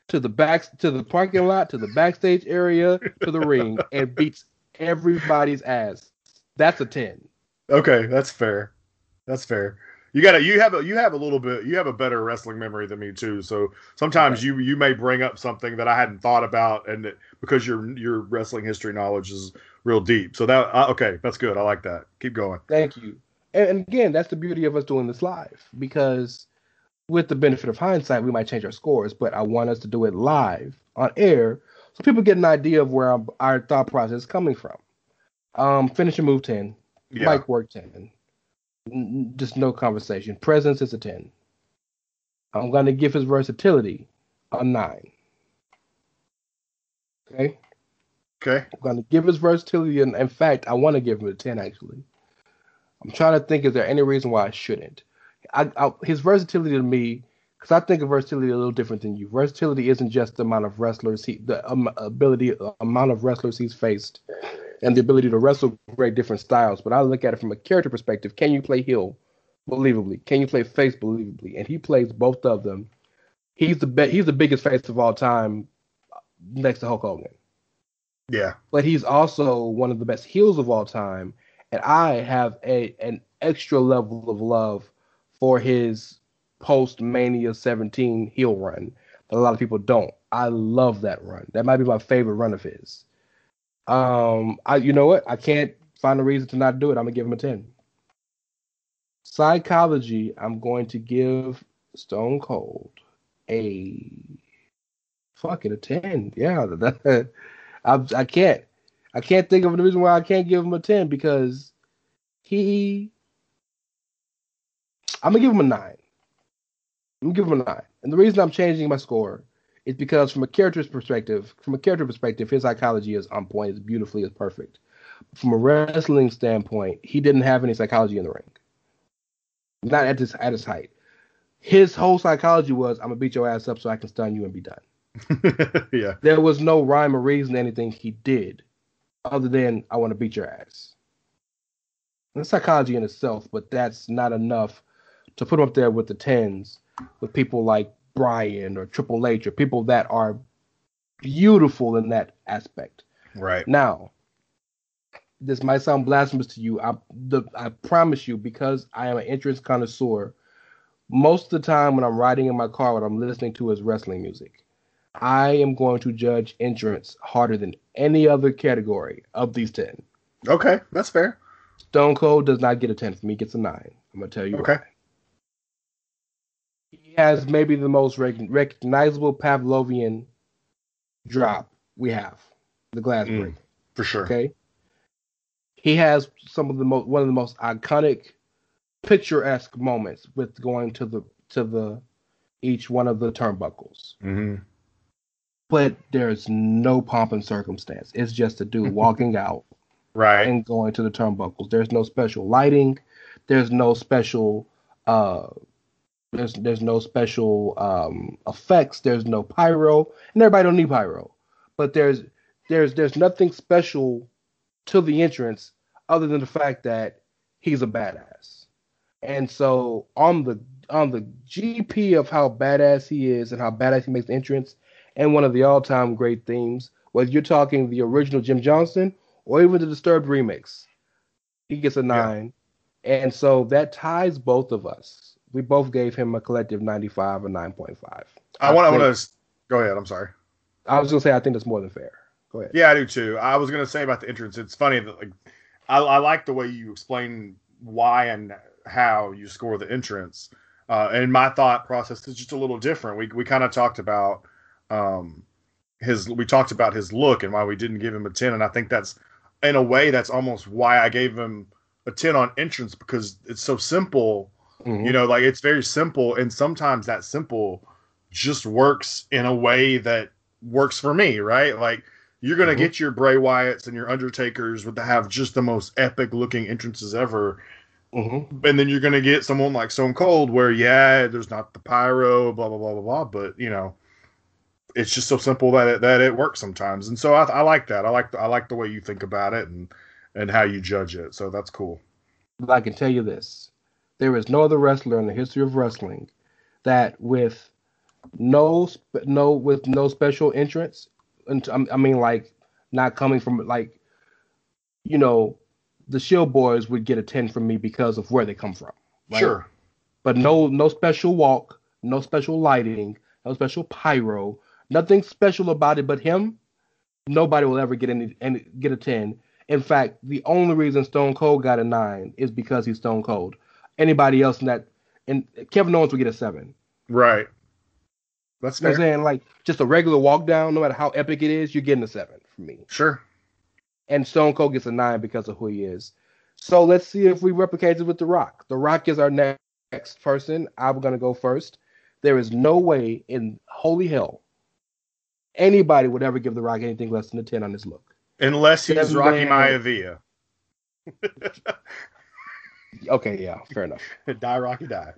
to the back to the parking lot to the backstage area to the ring and beats everybody's ass. That's a ten. Okay, that's fair. That's fair. You got to you have a you have a little bit you have a better wrestling memory than me too. So sometimes you you may bring up something that I hadn't thought about, and that, because your your wrestling history knowledge is real deep. So that uh, okay, that's good. I like that. Keep going. Thank you. And, and again, that's the beauty of us doing this live because with the benefit of hindsight, we might change our scores, but I want us to do it live on air so people get an idea of where our, our thought process is coming from. Um, finishing move 10. Yeah. Mike work 10. Just no conversation. Presence is a 10. I'm going to give his versatility a 9. Okay? Okay. I'm going to give his versatility, and in fact, I want to give him a 10 actually. I'm trying to think, is there any reason why I shouldn't? I, I, his versatility to me, because I think of versatility a little different than you. Versatility isn't just the amount of wrestlers he, the um, ability, amount of wrestlers he's faced, and the ability to wrestle great different styles. But I look at it from a character perspective. Can you play heel believably? Can you play face believably? And he plays both of them. He's the be- he's the biggest face of all time, next to Hulk Hogan Yeah. but he's also one of the best heels of all time. And I have a an extra level of love for his post Mania 17 heel run that a lot of people don't. I love that run. That might be my favorite run of his. Um, I you know what? I can't find a reason to not do it. I'm gonna give him a 10. Psychology, I'm going to give Stone Cold a fuck it a 10. Yeah, that, I, I can't. I can't think of the reason why I can't give him a 10 because he. I'm to give him a 9. I'm to give him a 9. And the reason I'm changing my score is because, from a character's perspective, from a character perspective, his psychology is on point, is beautifully, is perfect. From a wrestling standpoint, he didn't have any psychology in the ring. Not at his at his height. his whole psychology was, "I'm gonna beat your ass up so I can stun you and be done." yeah. There was no rhyme or reason to anything he did, other than "I want to beat your ass." That's psychology in itself, but that's not enough to put him up there with the tens, with people like Bryan or Triple H or people that are beautiful in that aspect. Right. Now, this might sound blasphemous to you. I the, I promise you, because I am an entrance connoisseur, most of the time when I'm riding in my car, what I'm listening to is wrestling music. I am going to judge entrance harder than any other category of these ten. Okay, that's fair. Stone Cold does not get a ten for me; gets a nine. I'm gonna tell you. Okay. Why. Has maybe the most rec- recognizable Pavlovian drop we have, the glass Mm. break. For sure. Okay. He has some of the most one of the most iconic picturesque moments with going to the to the each one of the turnbuckles. hmm But there's no pomp and circumstance. It's just a dude walking out Right. and going to the turnbuckles. There's no special lighting. There's no special uh there's there's no special um effects. There's no pyro. And everybody don't need pyro. But there's there's there's nothing special to the entrance other than the fact that he's a badass. And so on the on the GP of how badass he is and how badass he makes the entrance, and one of the all-time great themes, whether you're talking the original Jim Johnston or even the Disturbed remix, he gets a nine. And so that ties both of us. We both gave him a collective 95 or 9.5. I want. I want to. Go ahead. I'm sorry. I was gonna say I think that's more than fair. Go ahead. Yeah, I do too. I was gonna say about the entrance. It's funny that like I, I like the way you explain why and how you score the entrance. Uh, and my thought process is just a little different. We we kind of talked about um his we talked about his look and why we didn't give him a 10 and I think that's in a way that's almost why I gave him a 10 on entrance because it's so simple Mhm. you know like it's very simple and sometimes that simple just works in a way that works for me right? Like you're gonna Mhm. get your Bray Wyatts and your Undertakers with to have just the most epic looking entrances ever. Mhm. and then you're gonna get someone like Stone Cold where yeah there's not the pyro blah blah blah blah blah but you know it's just so simple that it, that it works sometimes. And so I, I like that. I like the, I like the way you think about it and and how you judge it. So that's cool. But I can tell you this: there is no other wrestler in the history of wrestling that, with no no with no special entrance, and I mean like not coming from like, you know, the Shield Boys would get a ten from me because of where they come from. right? sure but no no special walk, no special lighting, no special pyro, nothing special about it but him. Nobody will ever get any, any get a ten. In fact, the only reason Stone Cold got a nine is because he's Stone Cold. Anybody else in that and Kevin Owens would get a seven. right that's You know what I'm saying? Like just a regular walk down, no matter how epic it is, you're getting a seven from me. sure and Stone Cold gets a nine because of who he is. So let's see if we replicate it with The Rock. The Rock is our next person. I'm gonna go first. There is no way in holy hell anybody would ever give The Rock anything less than a ten on his look. unless he's Rocky. Maivia Okay, yeah, fair enough. die Rocky die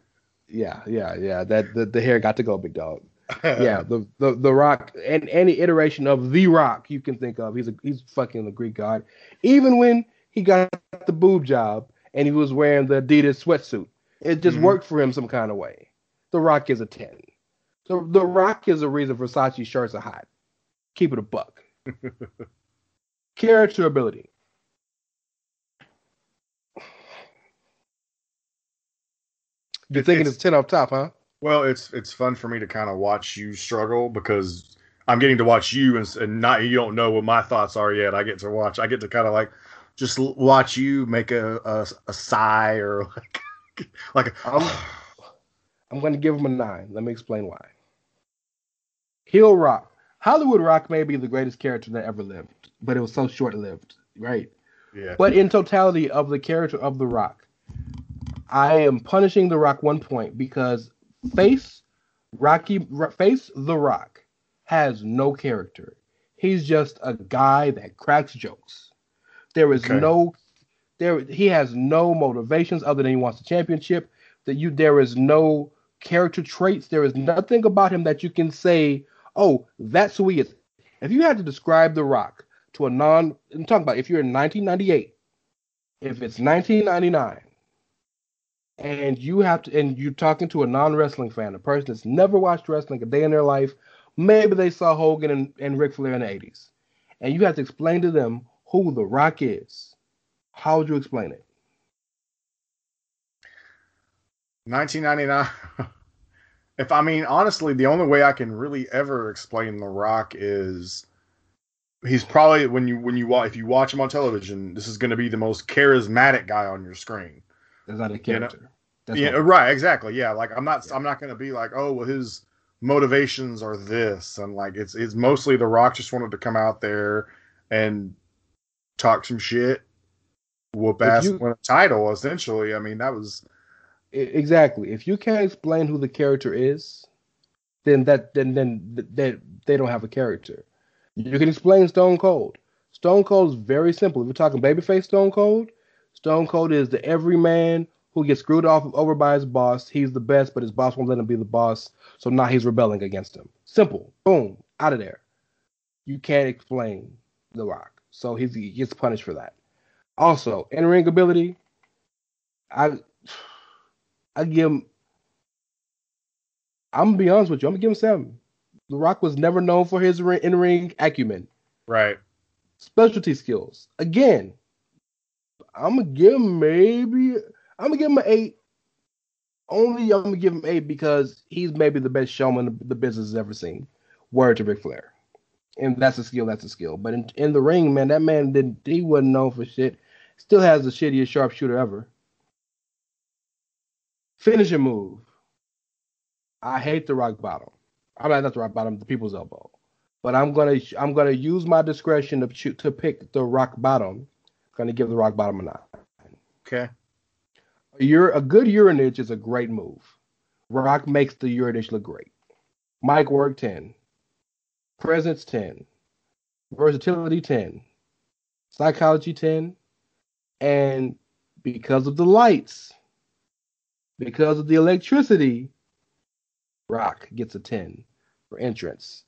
Yeah, yeah, yeah. That the, the hair got to go, big dog. yeah, the, the the Rock and any iteration of the Rock you can think of. He's a he's fucking the Greek god. Even when he got the boob job and he was wearing the Adidas sweatsuit, it just Mhm. worked for him some kind of way. The Rock is a ten. So the Rock is the reason Versace shirts are hot. Keep it a buck. Character ability. You're thinking it's- it's ten off top, huh? Well, it's it's fun for me to kind of watch you struggle because I'm getting to watch you and, and not you don't know what my thoughts are yet. I get to watch. I get to kind of like just watch you make a, a a sigh or like like a, I'm, I'm going to give him a nine. Let me explain why. Heel Rock. Hollywood Rock may be the greatest character that ever lived, but it was so short lived, right? yeah But in totality of the character of The Rock, I am punishing The Rock one point because face Rocky Ro- face The Rock has no character. He's just a guy that cracks jokes. There is Okay. no there he has no motivations other than he wants the championship. That you there is no character traits. There is nothing about him that you can say, "Oh, that's who he is." If you had to describe The Rock to a non, I'm talking about if you're in 1998, if it's 1999, and you have to, and you're talking to a non-wrestling fan, a person that's never watched wrestling a day in their life, maybe they saw Hogan and, and Ric Flair in the 80s, and you have to explain to them who The Rock is. How would you explain it? 1999. if I mean honestly, the only way I can really ever explain The Rock is he's probably when you when you if you watch him on television, this is going to be the most charismatic guy on your screen. That's not a character. You know? yeah, what... right, exactly. Yeah, like I'm not yeah. I'm not going to be like, "Oh, well his motivations are this." And like it's it's mostly The Rock just wanted to come out there and talk some shit, whoop ass, you... win a title essentially. I mean, that was exactly. If you can't explain who the character is, then that then then that they don't have a character. You can explain Stone Cold. Stone Cold is very simple. If we're talking babyface Stone Cold, Stone Cold is the everyman who gets screwed off over by his boss. He's the best, but his boss won't let him be the boss, so now he's rebelling against him. Simple. Boom. Out of there. You can't explain The Rock. So he gets punished for that. Also, in ring ability, I I give him. I'm gonna be honest with you. I'm gonna give him seven. The Rock was never known for his in ring acumen. Right. Specialty skills. Again, I'm gonna give him maybe. I'm gonna give him an eight. Only I'm gonna give him eight because he's maybe the best showman the business has ever seen. Word to Ric Flair, and that's a skill. That's a skill. But in, in the ring, man, that man didn't. He wasn't known for shit. Still has the shittiest sharpshooter ever. Finishing move. I hate the rock bottom. I mean, not the rock bottom, the people's elbow. But I'm gonna I'm gonna use my discretion to to pick the rock bottom. I'm gonna give the rock bottom a nine. Okay. You're a good uranage is a great move. Rock makes the uranage look great. Mic work 10. Presence 10. Versatility 10. Psychology 10. And because of the lights, because of the electricity, Rock gets a 10 for entrance.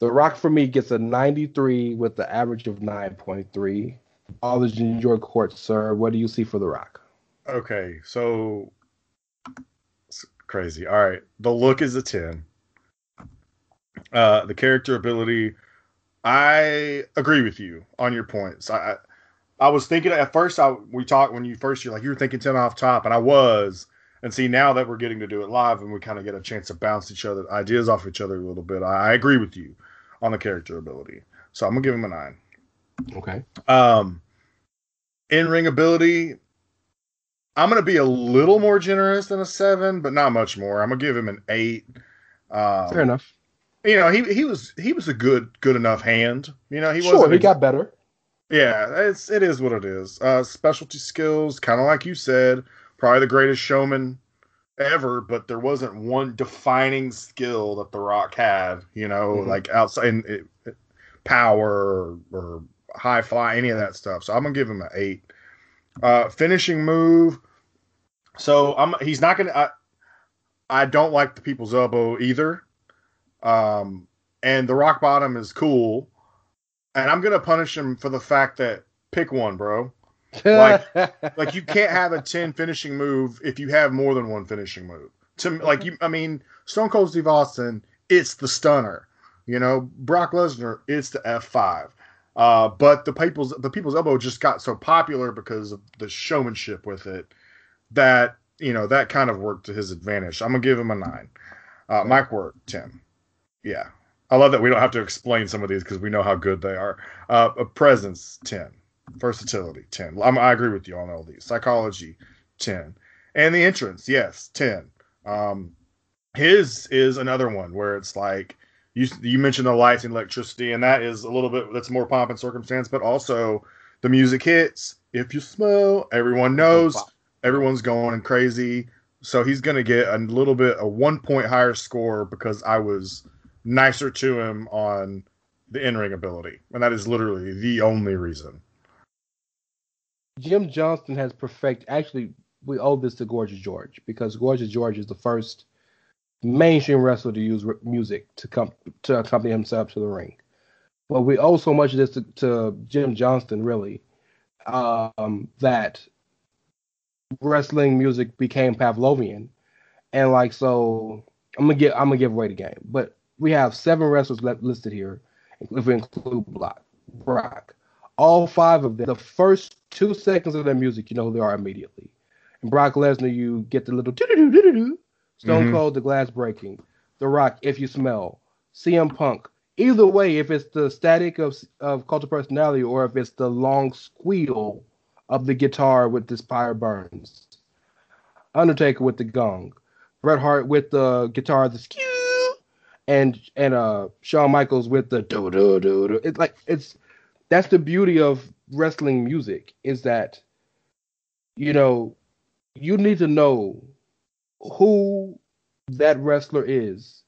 The Rock for me gets a 93 with the average of 9.3. College in your court, sir. What do you see for The Rock? Okay, so crazy. All right, the look is a 10. Uh, the character ability, I agree with you on your points. I, I was thinking at first. I we talked when you first you're like you were thinking 10 off top, and I was, and see, now that we're getting to do it live and we kind of get a chance to bounce each other ideas off each other a little bit, I, I agree with you on the character ability. So I'm gonna give him a nine. Okay. Um, in ring ability, I'm gonna be a little more generous than a seven, but not much more. I'm gonna give him an eight. Um, Fair enough. You know, he he was he was a good good enough hand. You know, he sure, wasn't. He got better. Yeah, it's it is what it is. Uh, specialty skills, kind of like you said probably the greatest showman ever, but there wasn't one defining skill that The Rock had, you know, mm-hmm. like outside it, power or, or, high fly, any of that stuff. So I'm gonna give him an eight. Uh, finishing move. So I'm he's not gonna. I, I don't like the people's elbow either. Um, and the rock bottom is cool, and I'm gonna punish him for the fact that pick one, bro like like you can't have a 10 finishing move if you have more than one finishing move to like you i mean stone cold steve austin it's the stunner you know brock lesnar it's the f5 uh, but the people's the people's elbow just got so popular because of the showmanship with it that you know that kind of worked to his advantage i'm gonna give him a nine uh, mic work 10 yeah i love that we don't have to explain some of these because we know how good they are uh, a presence 10 Versatility, 10. I'm, i agree with you on all these. Psychology, 10. And the entrance, yes, 10. Um, his is another one where it's like you you mentioned the lights and electricity, and that is a little bit that's more pomp and circumstance, but also the music hits. If you smell, everyone knows, everyone's going crazy. So he's gonna get a little bit a one point higher score because I was nicer to him on the in ring ability, and that is literally the only reason. Jim Johnston has perfect. Actually, we owe this to Gorgeous George because Gorgeous George is the first mainstream wrestler to use music to come to accompany himself to the ring. But we owe so much of this to, to Jim Johnston, really, um, that wrestling music became Pavlovian, and like so, I'm gonna give I'm gonna give away the game. But we have seven wrestlers listed here, if we include Block, Brock. All five of them, the first two seconds of their music, you know who they are immediately. And Brock Lesnar, you get the little doo-doo-doo-doo-doo. Stone Mhm. Cold, the glass breaking. The Rock, if you smell. CM Punk. Either way, if it's the static of of cult of personality or if it's the long squeal of the guitar with this fire burns. Undertaker with the gong. Bret Hart with the guitar, the skew, and and uh Shawn Michaels with the do do do do. It's like it's that's the beauty of wrestling music is that you know you need to know who that wrestler is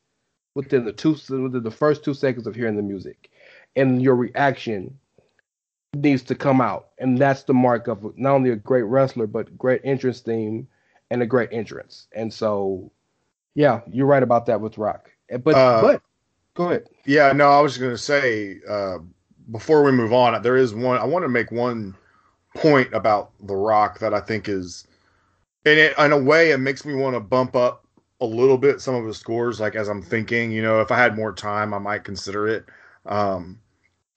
within the two within the first two seconds of hearing the music, and your reaction needs to come out, and that's the mark of not only a great wrestler but great entrance theme and a great entrance. And so, yeah, you're right about that with Rock. But Uh, but go ahead. Yeah, no, I was just gonna say uh, before we move on, there is one. I want to make one point about The Rock that I think is, in it in a way, it makes me want to bump up a little bit some of his scores. Like as I'm thinking, you know, if I had more time, I might consider it. Um,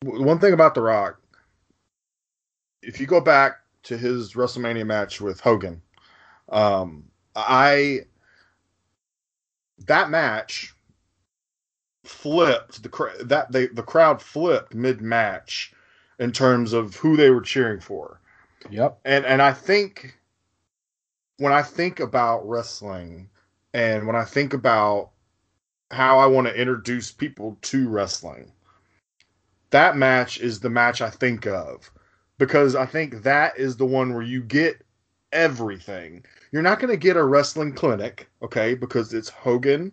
one thing about The Rock, if you go back to his WrestleMania match with Hogan, um, I that match flipped the that they the crowd flipped mid match in terms of who they were cheering for. Yep. And and I think when I think about wrestling and when I think about how I want to introduce people to wrestling, that match is the match I think of because I think that is the one where you get everything. You're not going to get a wrestling clinic, okay, because it's Hogan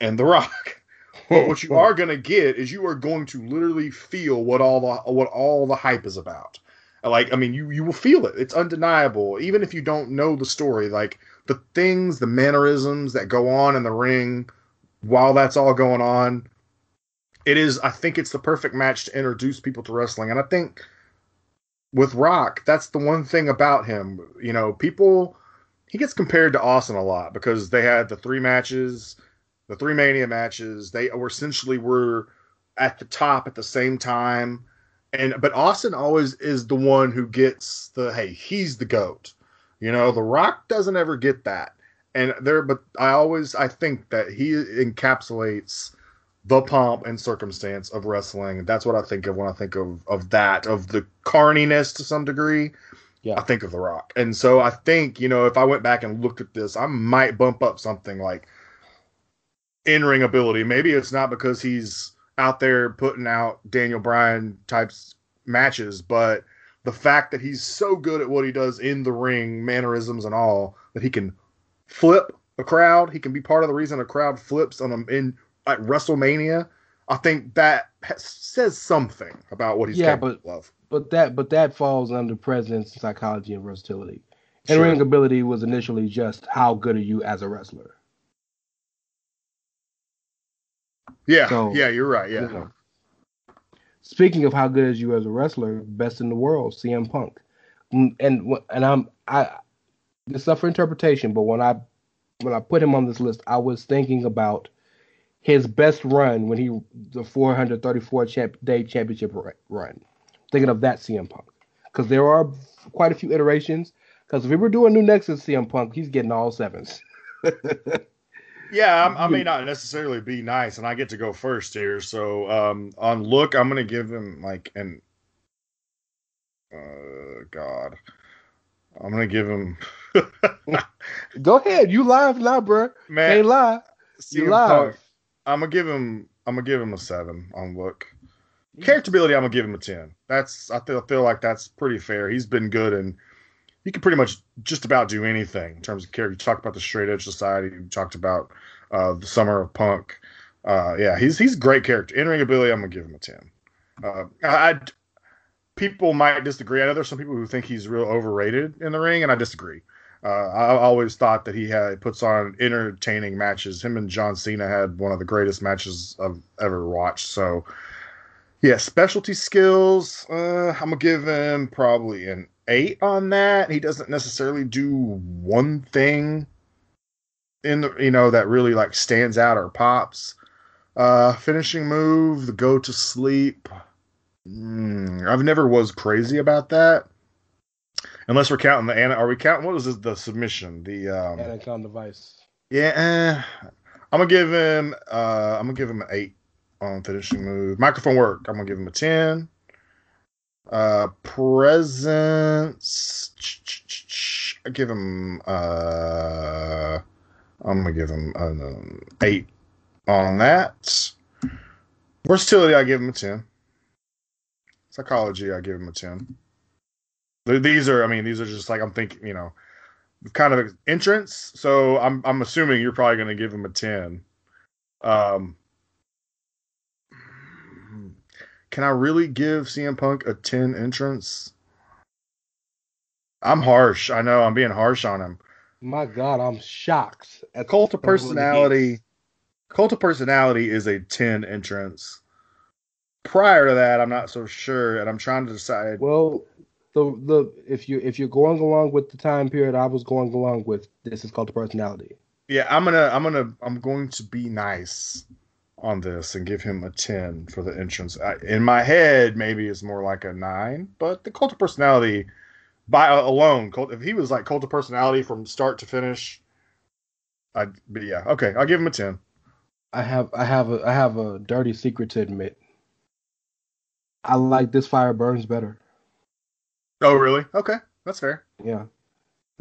and The Rock. But what you are going to get is you are going to literally feel what all the what all the hype is about. Like I mean, you you will feel it. It's undeniable, even if you don't know the story. Like the things, the mannerisms that go on in the ring while that's all going on. It is. I think it's the perfect match to introduce people to wrestling, and I think with Rock, that's the one thing about him. You know, people he gets compared to Austin a lot because they had the three matches, the three Mania matches. They were essentially were at the top at the same time, and but Austin always is the one who gets the hey, he's the goat. You know, The Rock doesn't ever get that, and there. But I always I think that he encapsulates the pomp and circumstance of wrestling. That's what I think of when I think of of that of the carniness to some degree. Yeah. I think of The Rock, and so I think you know if I went back and looked at this, I might bump up something like in ring ability. Maybe it's not because he's out there putting out Daniel Bryan types matches, but the fact that he's so good at what he does in the ring, mannerisms and all, that he can flip a crowd. He can be part of the reason a crowd flips on him in at WrestleMania. I think that has, says something about what he's Yeah, capable of. But that but that falls under presence, psychology, and versatility. And Sure. ring ability was initially just how good are you as a wrestler. Yeah, So, yeah, you're right. Yeah, You know. Speaking of how good is you as a wrestler, best in the world, CM Punk. Mm, And and I'm I this is up for interpretation, but when I when I put him on this list, I was thinking about his best run when he the 434 champ, day championship run. Thinking of that CM Punk because there are quite a few iterations. Because if we were doing new Nexus CM Punk, he's getting all sevens. yeah. I'm, I may not necessarily be nice, and I get to go first here. So um, on look, I'm gonna give him like an. Uh, God, I'm gonna give him. Go ahead, you live now, bro. Man, Can't lie. You CM live. Punk, I'm gonna give him. I'm gonna give him a seven on look. Characterability, I'm gonna give him a ten. That's I feel feel like that's pretty fair. He's been good, and he can pretty much just about do anything in terms of character. You talked about the Straight Edge Society. You talked about uh, the Summer of Punk. Uh, yeah, he's he's a great character. In ring ability, I'm gonna give him a ten. Uh, I people might disagree. I know there's some people who think he's real overrated in the ring, and I disagree. Uh, I always thought that he had puts on entertaining matches. Him and John Cena had one of the greatest matches I've ever watched. So, yeah, specialty skills. Uh, I'm gonna give him probably an eight on that. He doesn't necessarily do one thing in the you know that really like stands out or pops. Uh, finishing move, the go to sleep. Mm, I've never was crazy about that. Unless we're counting the Anna, are we counting what was this, the submission? The um, Anaconda Vice. yeah, eh, I'm gonna give him. Uh, I'm gonna give him an eight on finishing move. Microphone work. I'm gonna give him a ten. Uh, presence. I give him. Uh, I'm gonna give him an um, eight on that. Versatility. I give him a ten. Psychology. I give him a ten. These are. I mean, these are just like I'm thinking. You know, kind of entrance. So I'm I'm assuming you're probably gonna give him a ten. Um, can I really give CM Punk a ten entrance? I'm harsh. I know I'm being harsh on him. My God, I'm shocked. At Cult of of Personality. Cult of Personality is a ten entrance. Prior to that, I'm not so sure, and I'm trying to decide. Well, the the if you if you're going along with the time period I was going along with, this is Cult of Personality. Yeah, I'm gonna, I'm gonna, I'm going to be nice on this and give him a ten for the entrance. I, in my head, maybe it's more like a nine, but the cult of personality by uh, alone, cult, if he was like cult of personality from start to finish, I, but yeah, okay, I'll give him a ten. I have I have a I have a dirty secret to admit. I like this fire burns better. Oh, really? Okay, that's fair. Yeah.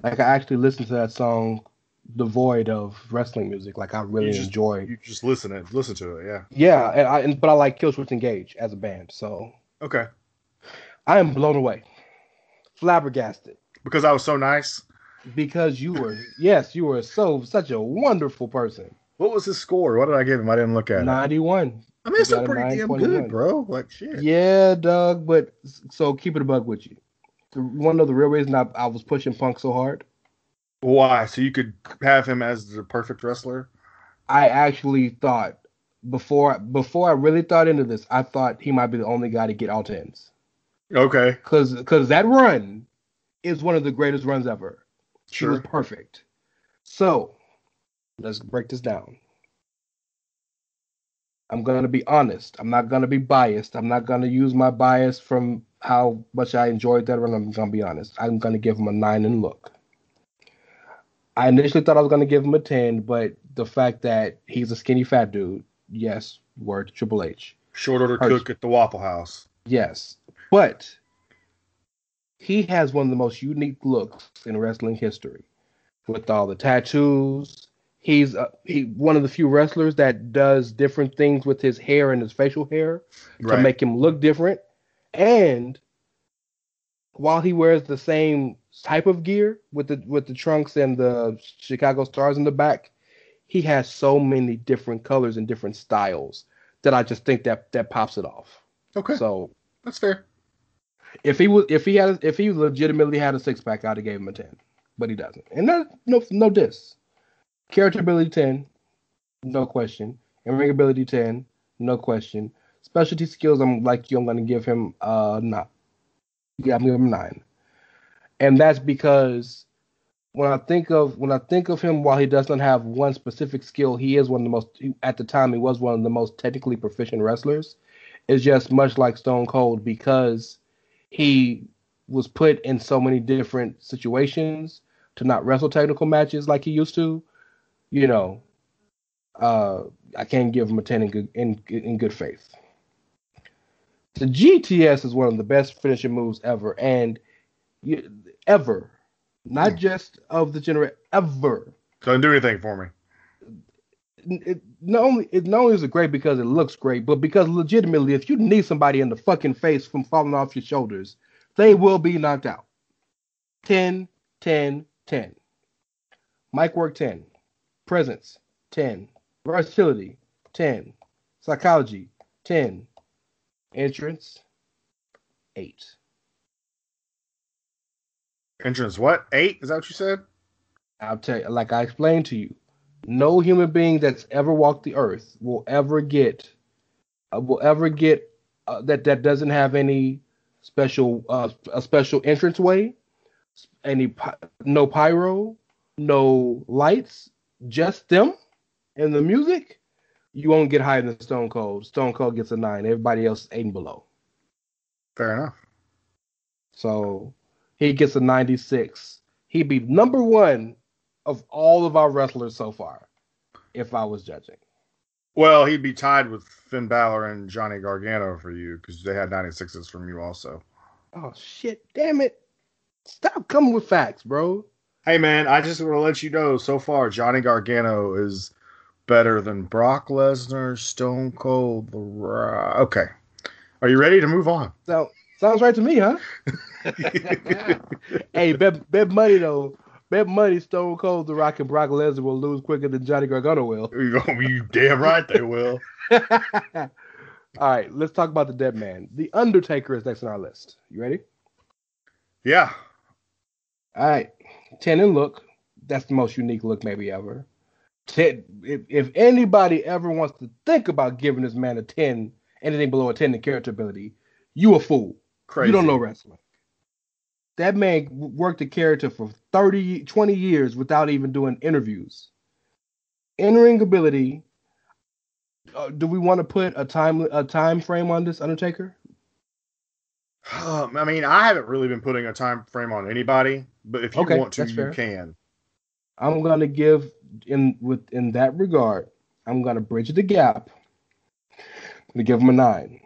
Like I actually listened to that song devoid of wrestling music. Like I really You just- enjoy. You just listen it, listen to it. Yeah. Yeah, and I and, but I like Killswitch Engage as a band. So Okay. I am blown away, flabbergasted Because I was so nice. because you were yes you were so such a wonderful person. What was his score? What did I give him? I didn't look at it. Ninety one. I mean, it's still pretty damn good, bro. Like shit. Yeah, Doug. But so keep it a bug with you. The- One of the real reasons I, I was pushing Punk so hard, Why? So you could have him as the perfect wrestler? I actually thought before before I really thought into this, I thought he might be the only guy to get all tens. Okay. Cause cause that run is one of the greatest runs ever. He was perfect. So let's break this down. I'm gonna be honest. I'm not gonna be biased. I'm not gonna use my bias from how much I enjoyed that run. I'm gonna be honest. I'm gonna give him a nine and look. I initially thought I was gonna give him a ten, but the fact that he's a skinny fat dude, yes, word to Triple H. Short order cook at the Waffle House. Yes, but he has one of the most unique looks in wrestling history, with all the tattoos. He's uh, he one of the few wrestlers that does different things with his hair and his facial hair to make him look different. And while he wears the same type of gear with the with the trunks and the Chicago stars in the back, he has so many different colors and different styles that I just think that that pops it off. okay. So That's fair. if he was if he had if he legitimately had a six pack, I'd have gave him a ten, but he doesn't. And that no no diss. Character ability ten, no question. And ring ability ten, no question. Specialty skills, I'm like you. I'm gonna give him uh not. Yeah, I'm give him nine. And that's because when I think of when I think of him, while he does not have one specific skill, he is one of the most at the time he was one of the most technically proficient wrestlers. It's just much like Stone Cold because he was put in so many different situations to not wrestle technical matches like he used to. You know, uh, I can't give him a ten in good in in good faith. The GTS is one of the best finishing moves ever, and you, ever, not hmm. just of the generation, ever. Doesn't do anything for me. It not only it not only is it great because it looks great, but because legitimately, if you need somebody in the fucking face from falling off your shoulders, they will be knocked out. 10, 10, 10. Mic work 10. Presence 10. Versatility 10. Psychology 10. Entrance 8. Entrance what? Eight? Is that what you said? I'll tell you, like I explained to you, no human being that's ever walked the earth will ever get, uh, will ever get uh, that that doesn't have any special, uh, a special entrance way, any no pyro, no lights, just them and the music. You won't get higher than Stone Cold. Stone Cold gets a nine. Everybody else is eight and below. Fair enough. So he gets a 96. He'd be number one of all of our wrestlers so far, if I was judging. Well, he'd be tied with Finn Balor and Johnny Gargano for you because they had 96s from you also. Oh shit! Damn it! Stop coming with facts, bro. Hey man, I just want to let you know so far Johnny Gargano is better than Brock Lesnar, Stone Cold, The Rock. Okay. Are you ready to move on? So sounds right to me, huh? hey, bet bet money though. Bet money Stone Cold, The Rock, and Brock Lesnar will lose quicker than Johnny Gargano will. You you damn right they will. All right, let's talk about the dead man. The Undertaker is next on our list. You ready? Yeah. All right, ten and look. That's the most unique look maybe ever. Ten. If, if anybody ever wants to think about giving this man a ten, anything below a ten in character ability, you a fool. Crazy. You don't know wrestling. That man worked a character for 30, 20 years without even doing interviews. In ring ability. Uh, do we want to put a time a time frame on this Undertaker? Um, I mean, I haven't really been putting a time frame on anybody, but if you Okay, want to, you fair. can. I'm gonna give in with in that regard. I'm gonna bridge the gap. I'm gonna give him a nine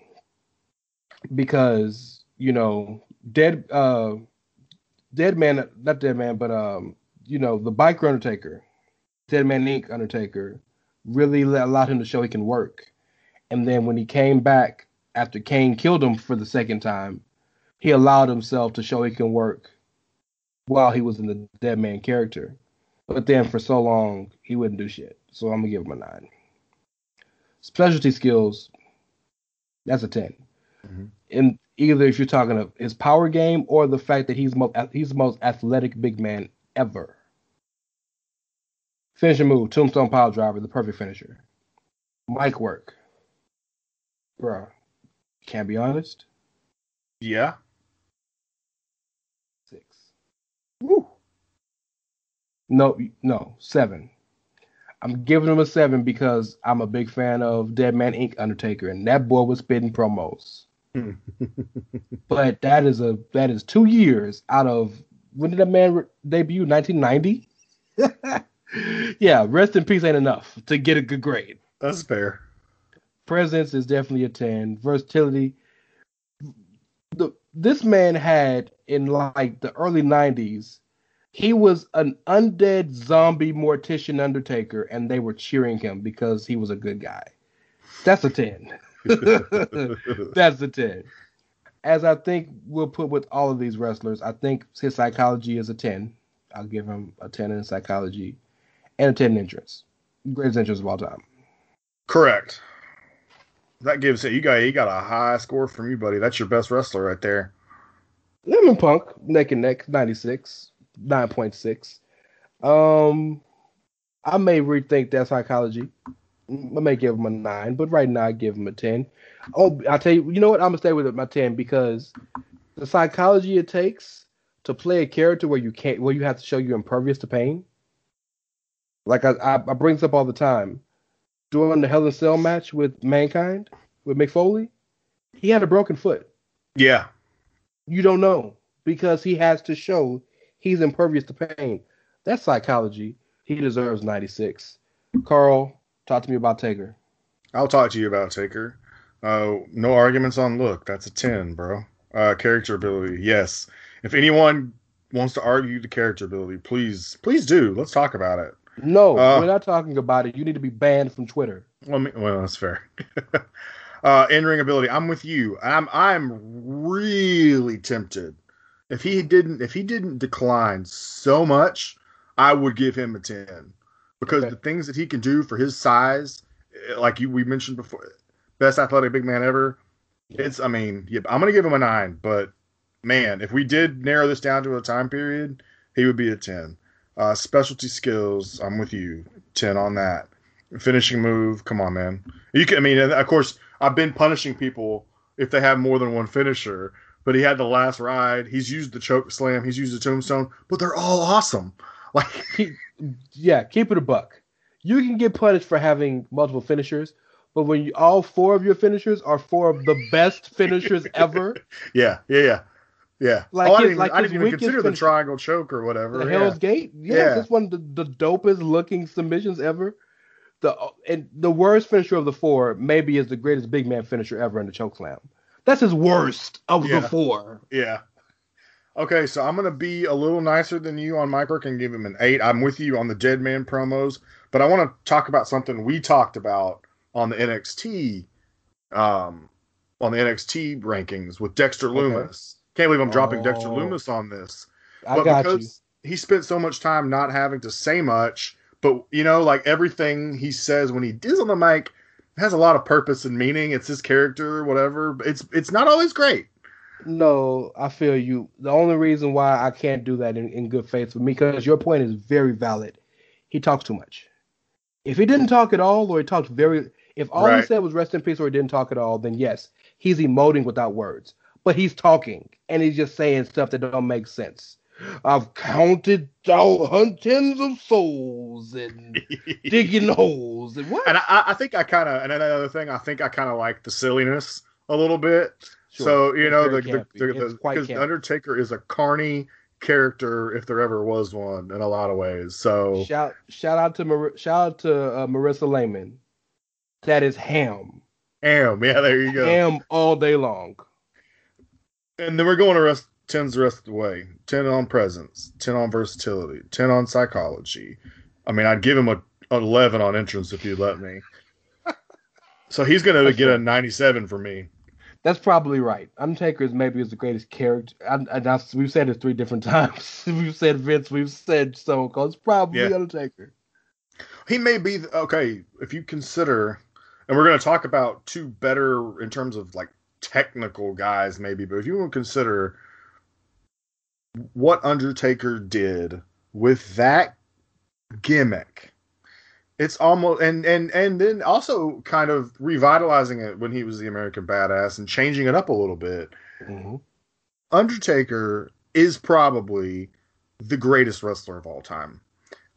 because you know dead uh dead man not dead man but um you know the biker Undertaker, Dead Man Inc. Undertaker really allowed him to show he can work, and then when he came back after Kane killed him for the second time, he allowed himself to show he can work while he was in the Dead Man character. But then for so long, he wouldn't do shit. So I'm gonna give him a nine. Specialty skills, that's a 10 Mhm. And either if you're talking of his power game or the fact that he's most he's the most athletic big man ever. Finishing move, tombstone pile driver, the perfect finisher. Mic work, bruh. Can't be honest. Yeah. Six. Woo. No, no, seven. I'm giving him a seven because I'm a big fan of Dead Man Inc. Undertaker, and that boy was spitting promos. But that is a that is two years out of when did that man re- debut? 1990. yeah, rest in peace ain't enough to get a good grade. That's fair. Presence is definitely a 10. Versatility. The, this man had in like the early 90s, he was an undead zombie mortician undertaker, and they were cheering him because he was a good guy. That's a 10. That's a 10. As I think we'll put with all of these wrestlers, I think his psychology is a 10. I'll give him a 10 in psychology and a 10 in entrance. Greatest entrance of all time. Correct. That gives it. You got you got a high score from you, buddy. That's your best wrestler right there. Lemon Punk, neck and neck, 96, 9.6. Um, I may rethink that psychology. I may give him a 9, but right now I give him a 10. Oh, I'll tell you, you know what? I'm going to stay with my 10 because the psychology it takes to play a character where you can't, where you have to show you're impervious to pain. Like I, I, I bring this up all the time. During the Hell in Cell match with Mankind, with Mick Foley, he had a broken foot Yeah. you don't know because he has to show he's impervious to pain. That's psychology. He deserves 96. Carl, talk to me about Taker. I'll talk to you about Taker. Uh, no arguments on look. That's a 10, bro. Uh, character ability, yes. If anyone wants to argue the character ability, please, please do. Let's talk about it. No, Uh. we're not talking about it. You need to be banned from Twitter. Well, me, well that's fair. uh, in ring ability, I'm with you. I'm I'm really tempted. If he didn't if he didn't decline so much, I would give him a ten because Okay. the things that he can do for his size, eh, like you we mentioned before, best athletic big man ever. It's I mean, yeah, I'm gonna give him a nine, but man, if we did narrow this down to a time period, he would be a ten. Uh, specialty skills, I'm with you. Ten on that. Finishing move, come on, man. You can. I mean, of course, I've been punishing people if they have more than one finisher. But he had the last ride. He's used the choke slam. He's used the tombstone. But they're all awesome. Like, yeah, keep it a buck. You can get punished for having multiple finishers, but when you, all four of your finishers are four of the best finishers ever, yeah, yeah, yeah, yeah. Like oh, I his- didn't, like even, I didn't even consider the triangle choke or whatever. the yeah. Hell's Gate, yeah, Yeah. this one the, the dopest looking submissions ever. The and the worst finisher of the four maybe is the greatest big man finisher ever in the choke slam. That's his worst of Yeah. the four. Yeah. Okay, so I'm gonna be a little nicer than you on mic work and give him an eight. I'm with you on the Dead Man promos, but I want to talk about something we talked about on the NXT, um, on the NXT rankings with Dexter Okay. Lumis. Can't believe I'm dropping Dexter Oh. Lumis on this, I but got you. because he spent so much time not having to say much, but you know, like everything he says when he is on the mic has a lot of purpose and meaning. It's his character, whatever. but It's it's not always great. No, I feel you. The only reason why I can't do that in, in good faith with me, because your point is very valid. He talks too much. If he didn't talk at all, or he talked very, if all he said was rest in peace, or he didn't talk at all, then yes, he's emoting without words. But he's talking, and he's just saying stuff that don't make sense. I've counted out tens of souls and digging holes and what? And I, I think I kind of, and another thing, I think I kind of like the silliness a little bit. Sure. So you It's know, the the, the, It's the, quite because the Undertaker is a carny character if there ever was one in a lot of ways. So Shout shout out to Mar- shout out to uh, Marissa Lehman. That is ham. ham, yeah, there you go. Ham all day long. And then we're going to rest tens the rest of the way. Ten on presence, ten on versatility, ten on psychology. I mean, I'd give him a an eleven on entrance if you'd let me. So he's gonna get a ninety-seven for me. That's probably right. Undertaker is maybe is the greatest character. And that's we've said it three different times. we've said Vince. We've said Stone Cold. It's probably Yeah. Undertaker. He may be the- okay if you consider, and we're going to talk about two better in terms of like technical guys, maybe. But if you want to consider what Undertaker did with that gimmick, it's almost and and and then also kind of revitalizing it when he was the American Badass and changing it up a little bit. Mhm. Undertaker is probably the greatest wrestler of all time.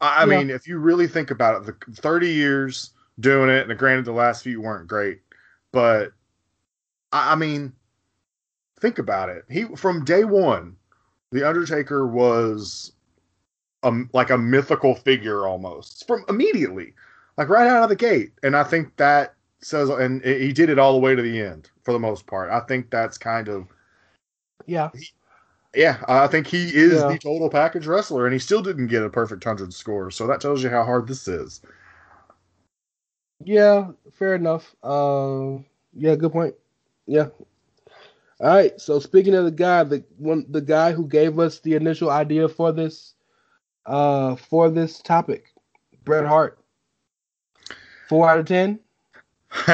I, I Yeah. mean, if you really think about it, the 30 years doing it, and granted the last few weren't great, but I, I mean, think about it. He from day one, the Undertaker was a, like a mythical figure almost from immediately, like right out of the gate. And I think that says, and he did it all the way to the end for the most part. I think that's kind of Yeah. yeah, I think he is Yeah. the total package wrestler, and he still didn't get a perfect hundred score. So that tells you how hard this is. Yeah. Fair enough. Uh, yeah. Good point. Yeah. All right. So speaking of the guy, the one, the guy who gave us the initial idea for this, uh, for this topic, Bret Hart. Four out of ten.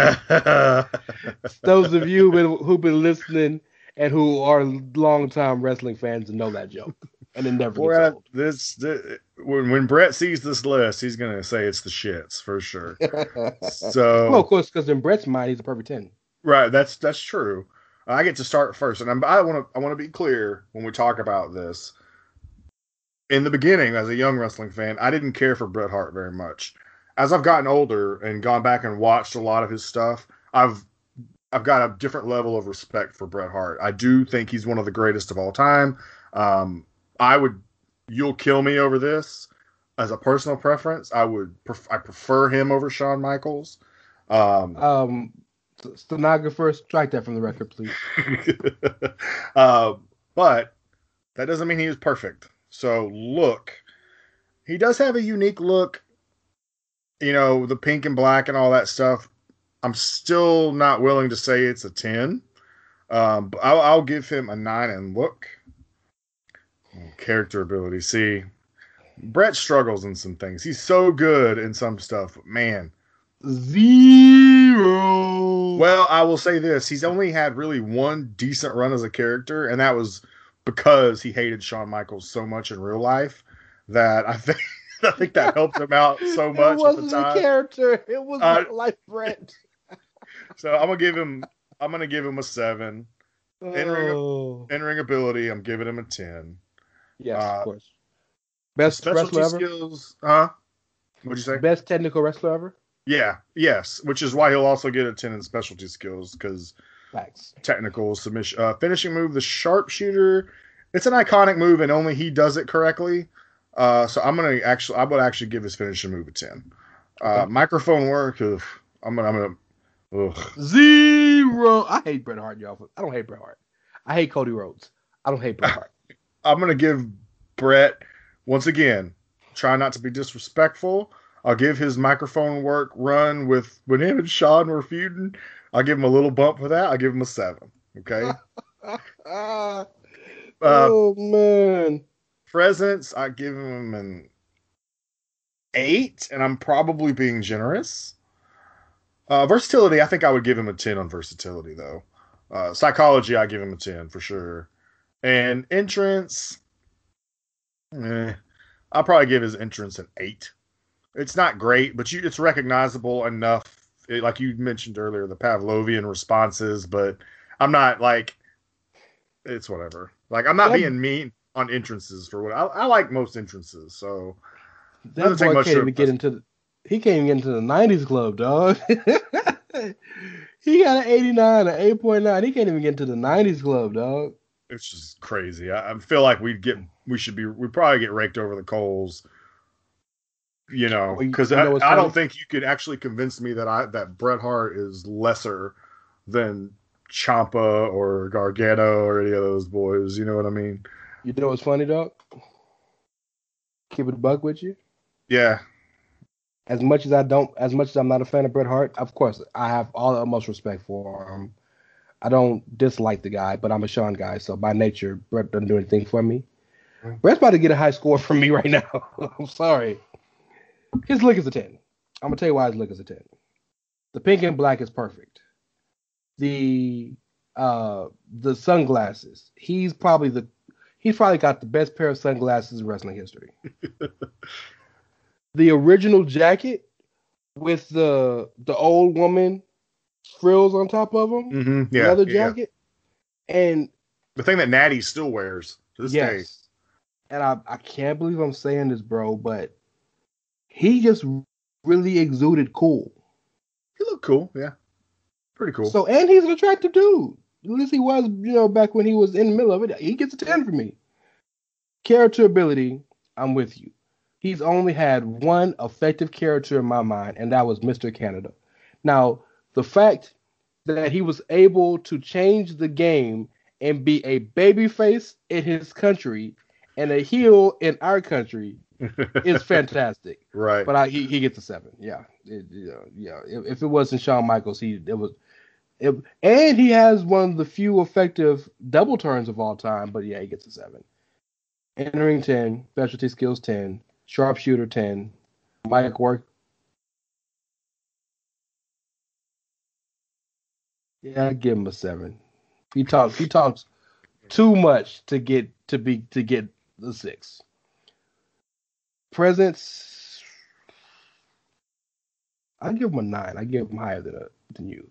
Those of you who've been, who've been listening and who are longtime wrestling fans know that joke, and it never gets old. this, thi- when when Bret sees this list, he's gonna say it's the shits for sure. So well, of course, because in Bret's mind, he's a perfect ten. Right, that's that's true. I get to start first, and I'm, I want to I want to be clear when we talk about this. In the beginning, as a young wrestling fan, I didn't care for Bret Hart very much. As I've gotten older and gone back and watched a lot of his stuff, I've I've got a different level of respect for Bret Hart. I do think he's one of the greatest of all time. Um, I would, you'll kill me over this. As a personal preference, I would pref- I prefer him over Shawn Michaels. Um, Um, stenographer, strike that from the record, please. uh, but that doesn't mean he was perfect. So look, he does have a unique look. You know, the pink and black and all that stuff. I'm still not willing to say it's a ten. Um, but I'll, I'll give him a nine and look. Character ability. See, Bret struggles in some things. He's so good in some stuff, but man, Zero. Well, I will say this: he's only had really one decent run as a character, and that was because he hated Shawn Michaels so much in real life. that I think I think that helped him out so It much at the wasn't a character. It was Uh, like Bret. So I'm gonna give him I'm gonna give him a seven. Entering a- Oh. Entering ability, I'm giving him a ten. Yes, uh, of course. Best wrestler ever. skills, huh? What'd you say? Best technical wrestler ever. Yeah, yes, which is why he'll also get a 10 in specialty skills because technical submission, uh, finishing move, the sharpshooter. It's an iconic move, and only he does it correctly. Uh, so I'm gonna actually, I would actually give his finishing move a 10. Uh, Okay. Microphone work, ugh, I'm gonna, I'm gonna, ugh. Zero. I hate Bret Hart, y'all. I don't hate Bret Hart. I hate Cody Rhodes. I don't hate Bret Hart. I'm gonna give Bret once again. Try not to be disrespectful. I'll give his microphone work run with when him and Shawn were feuding. I'll give him a little bump for that. I'll give him a seven. Okay. Uh, oh man. presence, I give him an eight, and I'm probably being generous. Uh, versatility, I think I would give him a ten on versatility though. Uh, psychology, I give him a ten for sure. And entrance, eh, I'll probably give his entrance an eight. It's not great, but you, it's recognizable enough. It- like you mentioned earlier, the Pavlovian responses, but I'm not like it's whatever. Like I'm not That- being mean on entrances for what I, I like most entrances. So That Doesn't take boy much can't to even get into the, he can't even get into the nineties club, dog. he got an eighty nine, an eight point nine. He can't even get into the nineties club, dog. it's just crazy. I, I feel like we'd get we should be we'd probably get raked over the coals. You know, because you I, know what's I don't think you could actually convince me that I that Bret Hart is lesser than Ciampa or Gargano or any of those boys. You know what I mean? You know what's funny, dog? Keep it a buck with you. Yeah, As much as I don't, as much as I'm not a fan of Bret Hart, of course I have all the utmost respect for him. I don't dislike the guy, but I'm a Shawn guy, so by nature, Bret doesn't do anything for me. Mm. Bret's about to get a high score from me right now. I'm sorry. His look is a 10. I'm gonna tell you why his look is a 10. The pink and black is perfect. The uh the sunglasses. He's probably the he's probably got the best pair of sunglasses in wrestling history. the original jacket with the the old woman frills on top of him, mm-hmm. yeah. leather yeah. jacket, and The thing that Nattie still wears to this day. and I I can't believe I'm saying this, bro, but he just really exuded cool. He looked cool. Yeah, pretty cool. So and he's an attractive dude. At least he was, you know, back when he was in the middle of it. He gets a 10 for me. Character ability, I'm with you. He's only had one effective character in my mind, and that was Mr. Canada. Now, the fact that he was able to change the game and be a babyface in his country and a heel in our country is fantastic. right. But I, he, he gets a seven. Yeah, it, yeah, yeah. If, if it wasn't Shawn Michaels, he it was. It, and he has one of the few effective double turns of all time. But yeah, he gets a seven. Entering ten, specialty skills ten, sharpshooter ten, mic work. Yeah, I give him a seven. He talks. He talks too much to get to be to get the six. Presence. I give him a nine. I give him higher than a, than you.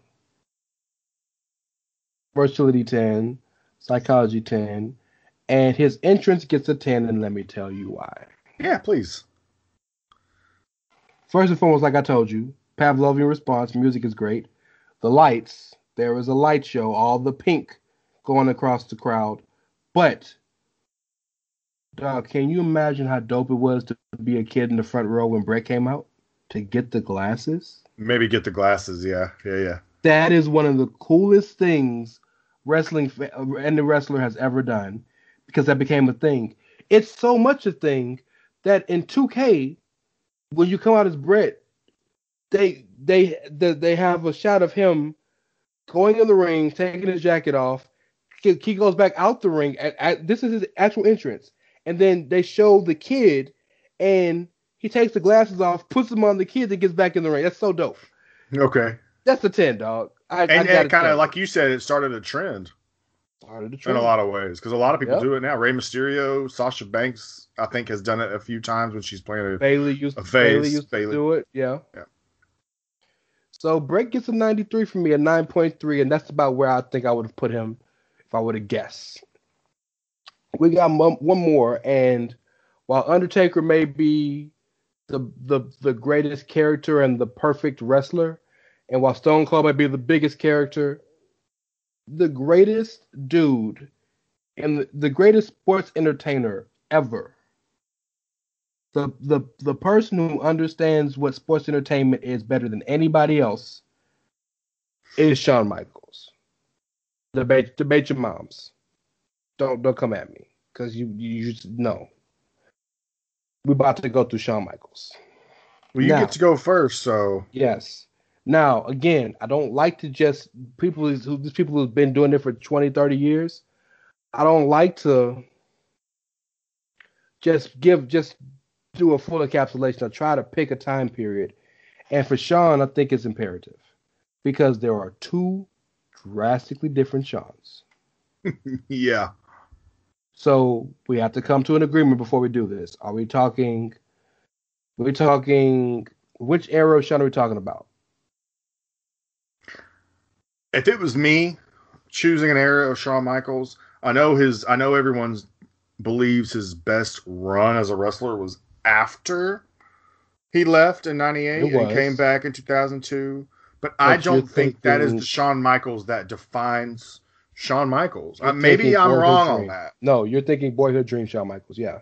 Versatility ten, psychology ten, and his entrance gets a ten. And let me tell you why. yeah, please. First and foremost, like I told you, Pavlovian response. Music is great. The lights. There was a light show. All the pink going across the crowd. But, dog, can you imagine how dope it was to be a kid in the front row when Bret came out to get the glasses? Maybe get the glasses. Yeah, yeah, yeah. That is one of the coolest things wrestling uh, and the wrestler has ever done because that became a thing. It's so much a thing that in 2K, when you come out as Bret, they they they, they have a shot of him going in the ring, taking his jacket off. He, he goes back out the ring. At, at, this is his actual entrance, and then they show the kid, and he takes the glasses off, puts them on the kid, and gets back in the ring. That's so dope. Okay. That's a ten, dog. I, I And, and kind of like you said, it started a trend. Started the in a lot of ways because a lot of people Yep. do it now. Rey Mysterio, Sasha Banks, I think, has done it a few times when she's playing a Bayley used, A Bayley used Bayley. to do it. Yeah. Yeah. So Bret gets a 93 from me, a 9.3, and that's about where I think I would have put him if I would have guessed. We got one, more, and while Undertaker may be the, the the greatest character and the perfect wrestler, and while Stone Cold may be the biggest character, the greatest dude and the, the greatest sports entertainer ever the the the person who understands what sports entertainment is better than anybody else is Shawn Michaels. Debate debate your moms. Don't don't come at me because you you just know. We're about to go through Shawn Michaels. Well, you Now- get to go first, so Yes. Now, again, I don't like to just people who these people who've been doing it for 20, 30 years. I don't like to just give just do a full encapsulation. I try to pick a time period. And for Shawn, I think it's imperative because there are two drastically different Shawns. yeah. So we have to come to an agreement before we do this. Are we talking? We're we talking? Which era of Shawn are we talking about? If it was me choosing an era of Shawn Michaels, I know his. I know everyone's believes his best run as a wrestler was after he left in '98 and came back in 2002. But, I But you're don't think that is the Shawn Michaels that defines Shawn Michaels. Uh, maybe I'm Boyhood wrong on that. No, you're thinking Boyhood Dream Shawn Michaels. Yeah.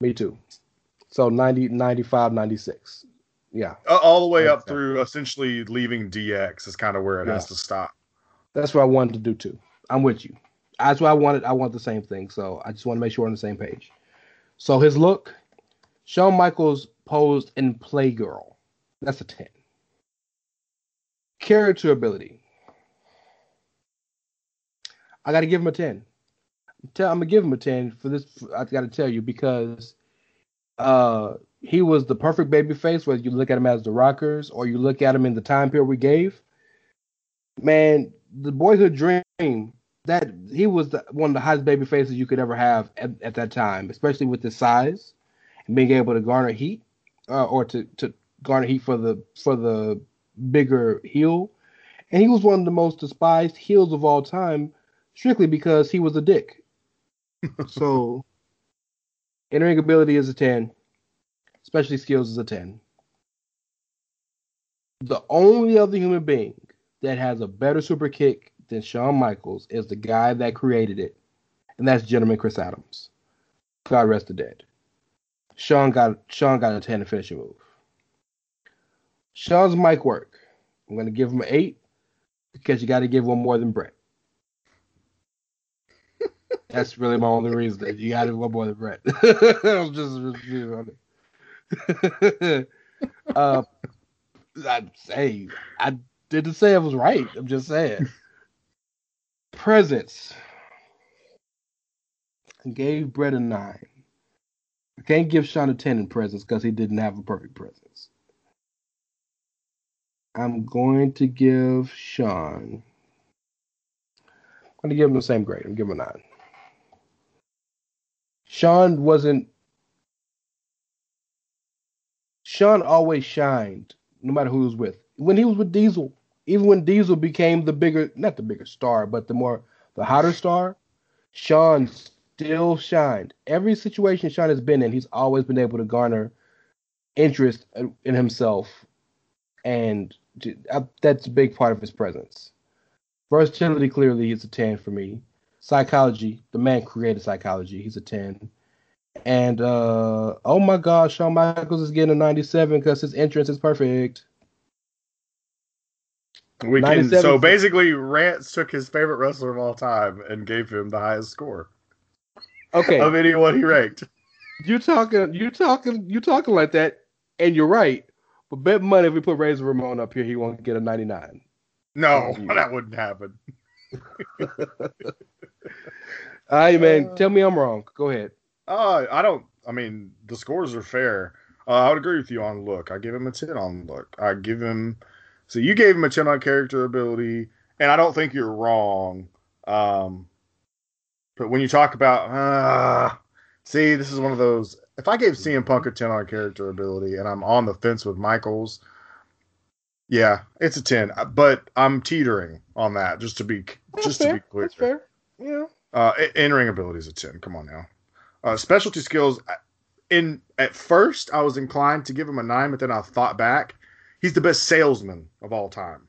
Me too. So 90, 95, 96. Yeah. Uh, all the way up through essentially leaving DX is kind of where it has to stop. That's what I wanted to do too. I'm with you. That's what I wanted. I want the same thing. So I just want to make sure we're on the same page. So his look, Shawn Michaels posed in Playgirl. That's a 10. Character ability. I got to give him a 10. Tell, I'm gonna give him a 10 for this. I got to tell you because uh, he was the perfect baby face. Whether you look at him as the Rockers or you look at him in the time period we gave, man, the boyhood dream that he was the, one of the hottest baby faces you could ever have at, at that time, especially with his size and being able to garner heat uh, or to, to garner heat for the for the bigger heel. And he was one of the most despised heels of all time, strictly because he was a dick. so, in-ring ability is a ten, especially skills is a ten. The only other human being that has a better super kick than Shawn Michaels is the guy that created it, and that's gentleman Chris Adams. God rest the dead. Shawn got Shawn got a ten to finish move. Shawn's mic work. I'm gonna give him an eight because you got to give one more than Bret. That's really my only reason. That you got to one more than Bret. I'm just, just being honest. uh, I hey, I didn't say I was right. I'm just saying. Presents. I gave Bret a nine. I can't give Shawn a ten in presents because he didn't have a perfect presence. I'm going to give Shawn. I'm going to give him the same grade. I'm giving him a nine. Shawn wasn't. Shawn always shined, no matter who he was with. When he was with Diesel, even when Diesel became the bigger, not the bigger star, but the more, the hotter star, Shawn still shined. Every situation Shawn has been in, he's always been able to garner interest in himself, and that's a big part of his presence. Versatility, clearly, is a 10 for me. Psychology, the man created psychology. He's a 10. And uh oh my gosh, Shawn Michaels is getting a 97 because his entrance is perfect. We can, so basically, Rance took his favorite wrestler of all time and gave him the highest score Okay, of anyone he ranked. you talking, you talking, you talking like that, and you're right. But bet money if we put Razor Ramon up here, he won't get a 99. No, that wouldn't happen. Right, man. Uh, Tell me I'm wrong. Go ahead. Uh, I don't. I mean, the scores are fair. Uh, I would agree with you on look. I give him a ten on look. I give him. So you gave him a ten on character ability, and I don't think you're wrong. Um, But when you talk about, uh, see, this is one of those. If I gave CM Punk a 10 on character ability and I'm on the fence with Michaels, yeah, it's a 10. But I'm teetering on that just to be That's just fair. to be clear. That's fair. Yeah. Uh, in ring ability is a 10. Come on now. Uh, specialty skills. In at first, I was inclined to give him a nine, but then I thought back. He's the best salesman of all time.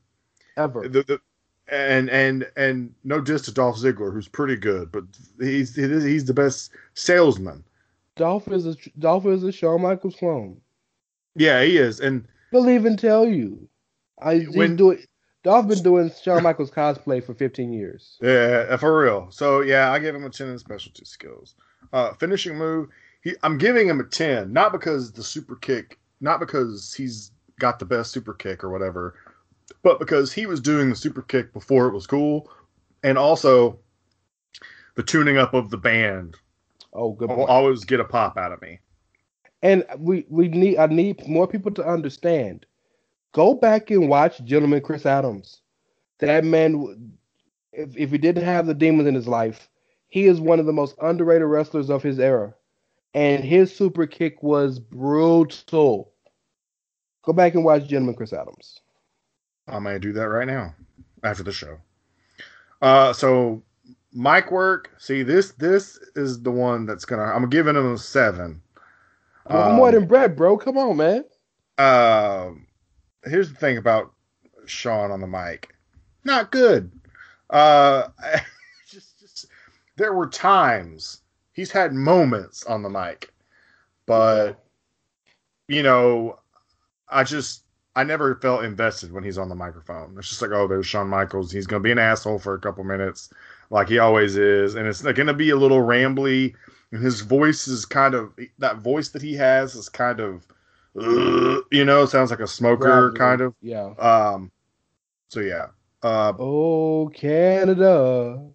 Ever. The, the, and and and no diss to Dolph Ziggler, who's pretty good, but he's he's the best salesman. Dolph is a Dolph is a Shawn Michaels clone. Yeah, he is. And Believe and tell you, I When- doing. Dolph been doing Shawn Michaels cosplay for 15 years. yeah, for real. So yeah, I give him a ten in specialty skills. Uh, finishing move, he, I'm giving him a ten, not because the super kick, not because he's got the best super kick or whatever, but because he was doing the super kick before it was cool, and also the tuning up of the band Oh, good point. always get a pop out of me. And we we need I need more people to understand. Go back and watch Gentleman Chris Adams. That man, if if he didn't have the demons in his life, he is one of the most underrated wrestlers of his era, and his super kick was brutal. Go back and watch Gentleman Chris Adams. I may do that right now after the show. Uh, so mic work. See this. This is the one that's gonna. I'm giving him a seven. Well, more Um, than Bret, bro. Come on, man. Um, here's the thing about Shawn on the mic. Not good. Uh, just, just there were times he's had moments on the mic, but you know, I just I never felt invested when he's on the microphone. It's just like, oh, there's Shawn Michaels. He's gonna be an asshole for a couple minutes, like he always is, and it's gonna be a little rambly. And his voice is kind of that voice that he has is kind of, you know, sounds like a smoker kind of. Yeah. Um, so yeah. Uh, Oh, Canada,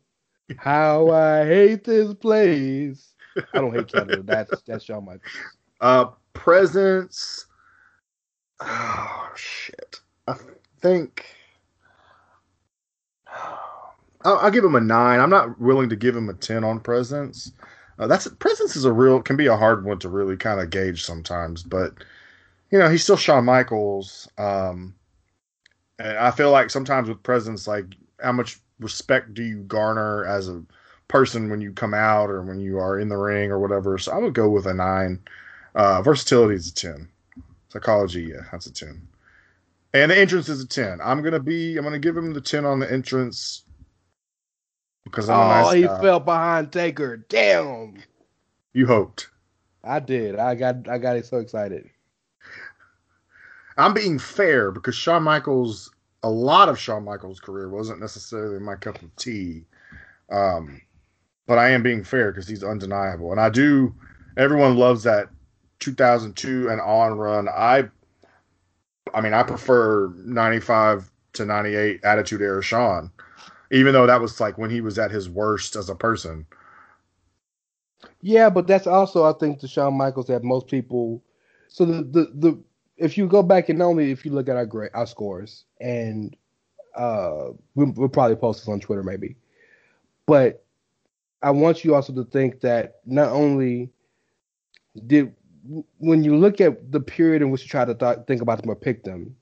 how I hate this place. I don't hate Canada. That's that's Shawn Michaels. Uh, presence. Oh shit! I think I'll, I'll give him a nine. I'm not willing to give him a ten on presence. Uh, that's presence is a real can be a hard one to really kind of gauge sometimes, but you know he's still Shawn Michaels. Um, and I feel like sometimes with presence, like how much respect do you garner as a person when you come out or when you are in the ring or whatever? So I would go with a nine. Uh, versatility is a 10. Psychology, yeah, that's a 10. And the entrance is a 10. I'm going to be, I'm going to give him the 10 on the entrance because I'm a Oh, nice he guy. fell behind Taker. Damn. You hoped. I did. I got I got so excited. I'm being fair because Shawn Michaels, a lot of Shawn Michaels' career wasn't necessarily my cup of tea. Um, but I am being fair because he's undeniable. And I do, everyone loves that 2002 and on run. I, I mean, I prefer 95 to 98 Attitude Era Shawn, even though that was like when he was at his worst as a person. Yeah, but that's also I think the Shawn Michaels that most people. So the the, the if you go back and only if you look at our grade our scores and uh we, we'll probably post this on Twitter maybe, but I want you also to think that not only did when you look at the period in which you try to th- think about them or pick them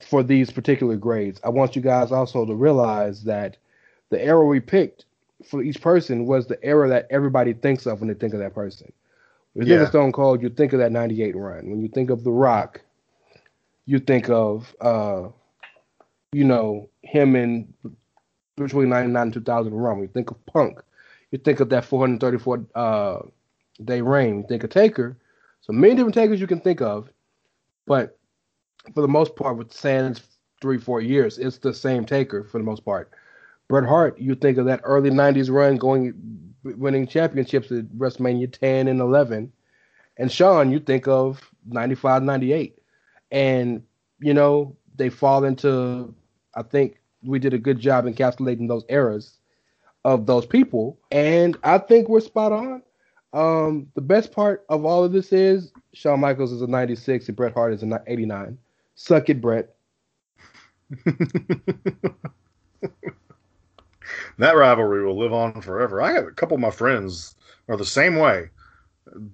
for these particular grades, I want you guys also to realize that the era we picked for each person was the era that everybody thinks of when they think of that person. When you think Yeah. of Stone Cold, you think of that 98 run. When you think of The Rock, you think of, uh, you know, him in between 99 and 2000 run. When you think of Punk, you think of that 434 uh, day reign. You think of Taker. So many different Takers you can think of. But for the most part, with Sands three, four years, it's the same Taker for the most part. Bret Hart, you think of that early '90s run, going winning championships at WrestleMania 10 and 11, and Shawn, you think of '95, '98, and you know they fall into. I think we did a good job encapsulating those eras of those people, and I think we're spot on. Um, the best part of all of this is Shawn Michaels is a '96 and Bret Hart is a '89. Suck it, Bret. that rivalry will live on forever. I have a couple of my friends are the same way.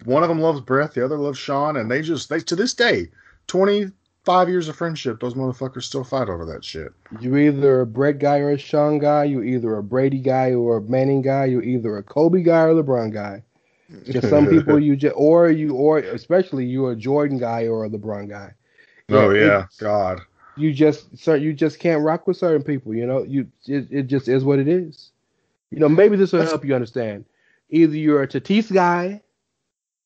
One of them loves Bret, the other loves Shawn, and they just they to this day, twenty five years of friendship, those motherfuckers still fight over that shit. You either a Bret guy or a Shawn guy. You either a Brady guy or a Manning guy. You either a Kobe guy or LeBron guy. Just some people you just or you or especially you a Jordan guy or a LeBron guy. oh Yeah, yeah, God. You just sir, you just can't rock with certain people. You know, you it, it just is what it is. You know, maybe this will help you understand. Either you're a Tatis guy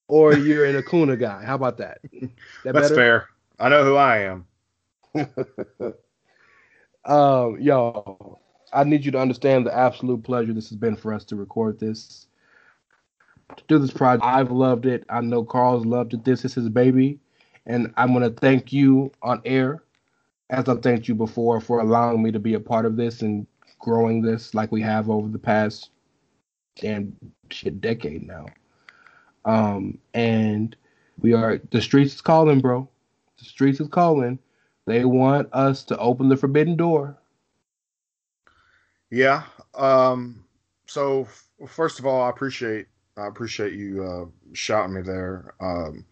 or you're an Acuna guy. How about that? That That's better? fair. I know who I am. Um, yo, I need you to understand the absolute pleasure this has been for us to record this, to do this project. I've loved it. I know Carl's loved it. This is his baby, and I'm gonna thank you on air, as I've thanked you before, for allowing me to be a part of this and growing this like we have over the past damn shit decade now. Um, and we are the streets is calling, bro. The streets is calling. They want us to open the forbidden door. Yeah. Um. So first of all, I appreciate I appreciate you uh, shouting me there. Um,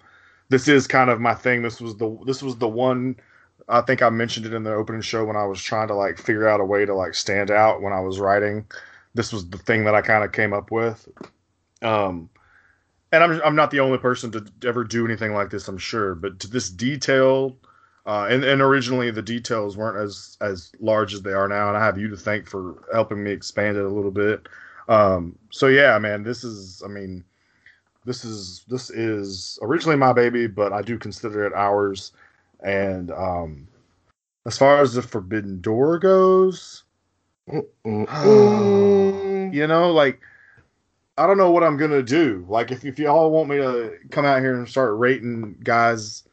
this is kind of my thing. This was the this was the one. I think I mentioned it in the opening show when I was trying to like figure out a way to like stand out when I was writing. This was the thing that I kind of came up with. Um, and I'm I'm not the only person to ever do anything like this. I'm sure, but to this detail, Uh, and, and originally the details weren't as as large as they are now, and I have you to thank for helping me expand it a little bit. Um, so yeah, man, this is I mean, this is this is originally my baby, but I do consider it ours. And um, as far as the Forbidden Door goes, you know, like I don't know what I'm gonna do. Like if if y'all want me to come out here and start rating guys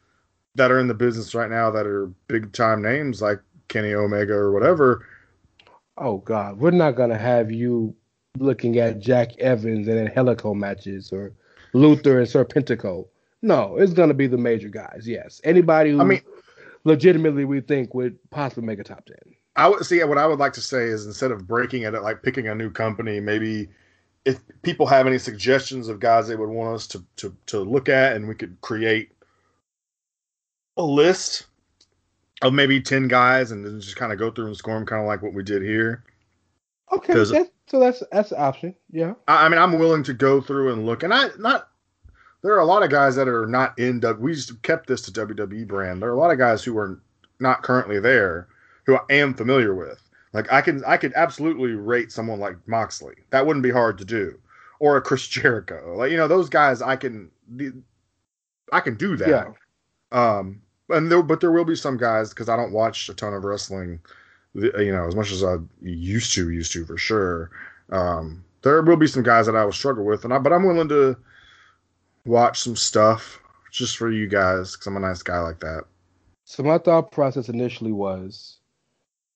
that are in the business right now that are big time names like Kenny Omega or whatever, Oh God, we're not gonna have you looking at Jack Evans and Angelico matches or Luther and Serpentico. No, it's gonna be the major guys. Yes, anybody who I mean- legitimately we think would possibly make a top ten. I would see what I would like to say is instead of breaking it, like picking a new company, maybe if people have any suggestions of guys they would want us to to to look at, and we could create a list of maybe ten guys, and then just kind of go through and score them, kind of like what we did here. Okay, that's, so that's that's an option. Yeah. I, I mean, I'm willing to go through and look, and I not. There are a lot of guys that are not in. W- We just kept this to WWE brand. There are a lot of guys who are not currently there, who I am familiar with. Like I can, I could absolutely rate someone like Moxley. That wouldn't be hard to do, or a Chris Jericho. Like you know, those guys I can, I can do that. Yeah. Um, and there, but there will be some guys because I don't watch a ton of wrestling, you know, as much as I used to, used to for sure. Um, there will be some guys that I will struggle with, and I, but I'm willing to watch some stuff just for you guys because I'm a nice guy like that. So my thought process initially was,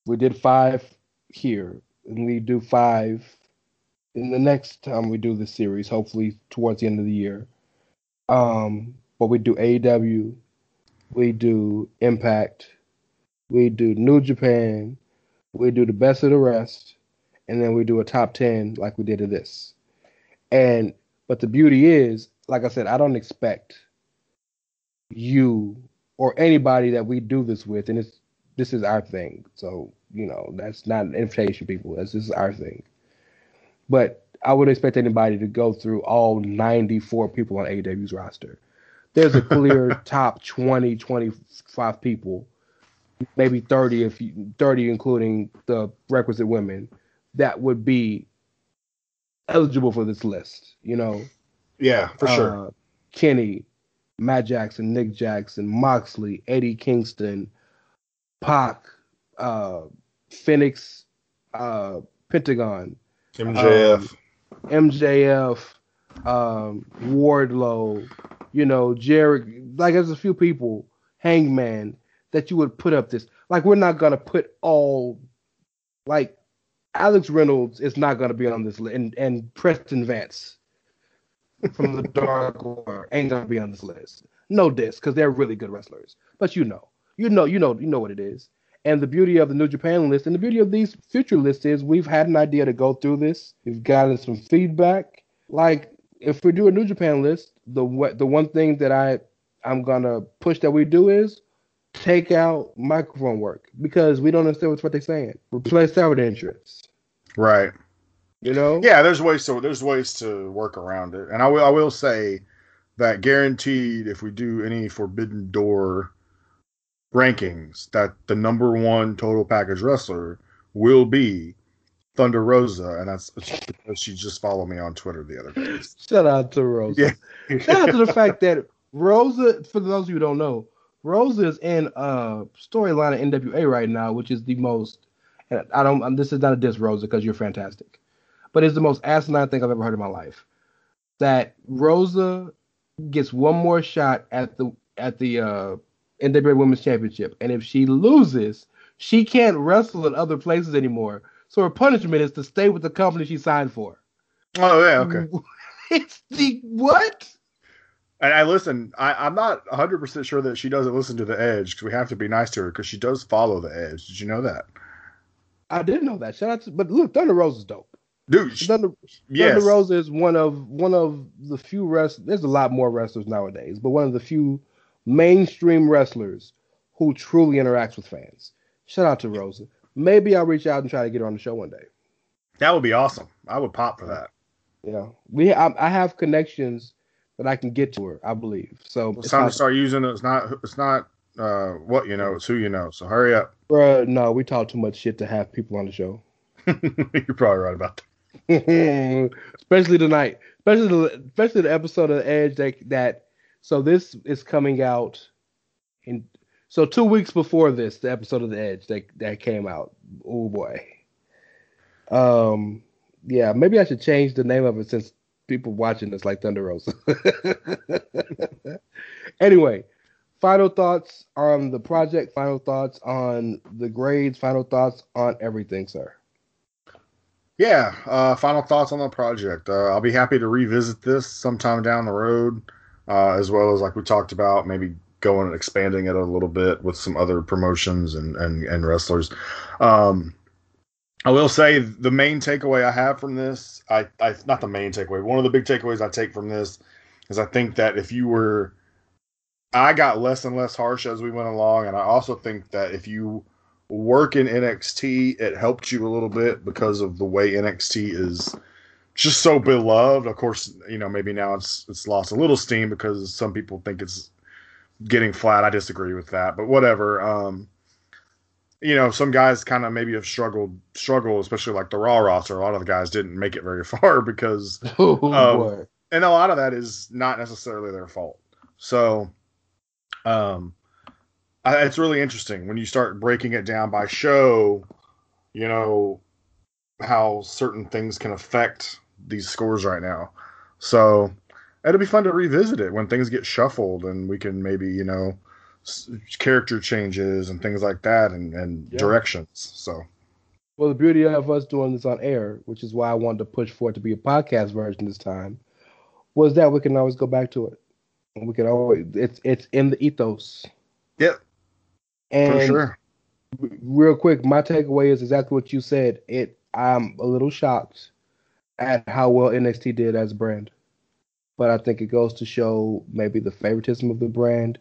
we did five here, and we do five in the next time we do the series, hopefully towards the end of the year. Um, but we do AEW, we do Impact, we do New Japan, we do the best of the rest, and then we do a top ten like we did to this. And but the beauty is, like I said, I don't expect you or anybody that we do this with, and it's this is our thing. So you know that's not an invitation, people. That's this is our thing. But I wouldn't expect anybody to go through all 94 people on AEW's roster. There's a clear top 20, 25 people, maybe 30 if you, 30 including the requisite women that would be eligible for this list. You know, Yeah, for sure. uh, Kenny, Matt Jackson, Nick Jackson, Moxley, Eddie Kingston, Pac, uh, Fenix, uh, Pentagon, MJF. MJF, um, Wardlow, you know, Jerry. Like, there's a few people, Hangman, that you would put up this. Like, we're not gonna put all, like, Alex Reynolds is not gonna be on this list, and and Preston Vance from the Dark Order ain't gonna be on this list. No diss, because they're really good wrestlers. But you know, you know, you know, you know what it is. And the beauty of the New Japan list and the beauty of these future lists is we've had an idea to go through this. We've gotten some feedback. Like if we do a New Japan list, the the one thing that I I'm gonna push that we do is take out microphone work because we don't understand what they're saying. Replace that with entrance. Right. You know? Yeah, there's ways to there's ways to work around it. And I will I will say that guaranteed if we do any forbidden door rankings that the number one total package wrestler will be Thunder Rosa, and that's because she just followed me on Twitter the other day. Shout out to Rosa. Yeah. Shout out to the fact that Rosa, for those of you who don't know, Rosa is in a storyline of NWA right now, which is the most. And I don't. This is not a diss, Rosa, because you're fantastic, but it's the most asinine thing I've ever heard in my life. That Rosa gets one more shot at the at the uh, NWA Women's Championship, and if she loses, she can't wrestle in other places anymore so her punishment is to stay with the company she signed for. Oh yeah, okay. it's the what? And I listen. I, am not 100 percent sure that she doesn't listen to the Edge because we have to be nice to her because she does follow the Edge. Did you know that? I didn't know that. Shout out to, but look, Thunder Rosa is dope. Dude, Thunder, yes. Thunder Rosa is one of one of the few wrestlers. There's a lot more wrestlers nowadays, but one of the few mainstream wrestlers who truly interacts with fans. Shout out to Rosa maybe I'll reach out and try to get her on the show one day. That would be awesome. I would pop for that. Yeah, we I, I have connections that I can get to her. I believe so. It's, it's time to start using it. It's not. It's not uh, what you know. It's who you know. So hurry up. Bruh, no, we talk too much shit to have people on the show. You're probably right about that. especially tonight. Especially the especially the episode of the Edge that that. So this is coming out in so two weeks before this, the episode of The Edge that that came out. Oh boy. Um, yeah, maybe I should change the name of it since people watching this like Thunder Rosa. anyway, final thoughts on the project. Final thoughts on the grades. Final thoughts on everything, sir. Yeah, uh, final thoughts on the project. Uh, I'll be happy to revisit this sometime down the road, uh, as well as like we talked about, maybe going and expanding it a little bit with some other promotions and and, and wrestlers. Um, I will say the main takeaway I have from this, I, I not the main takeaway, one of the big takeaways I take from this is I think that if you were, I got less and less harsh as we went along, and I also think that if you work in NXT, it helped you a little bit because of the way NXT is just so beloved. Of course, you know maybe now it's it's lost a little steam because some people think it's getting flat. I disagree with that, but whatever. Um, you know, some guys kind of maybe have struggled, struggle, especially like the Raw roster. A lot of the guys didn't make it very far because, oh, and a lot of that is not necessarily their fault. So, um, I, it's really interesting when you start breaking it down by show. You know how certain things can affect these scores right now. So it'll be fun to revisit it when things get shuffled and we can maybe you know character changes and things like that and, and yeah. directions so well the beauty of us doing this on air which is why i wanted to push for it to be a podcast version this time was that we can always go back to it we can always it's it's in the ethos yep and for sure. real quick my takeaway is exactly what you said. It i'm a little shocked at how well nxt did as a brand. But I think it goes to show maybe the favoritism of the brand,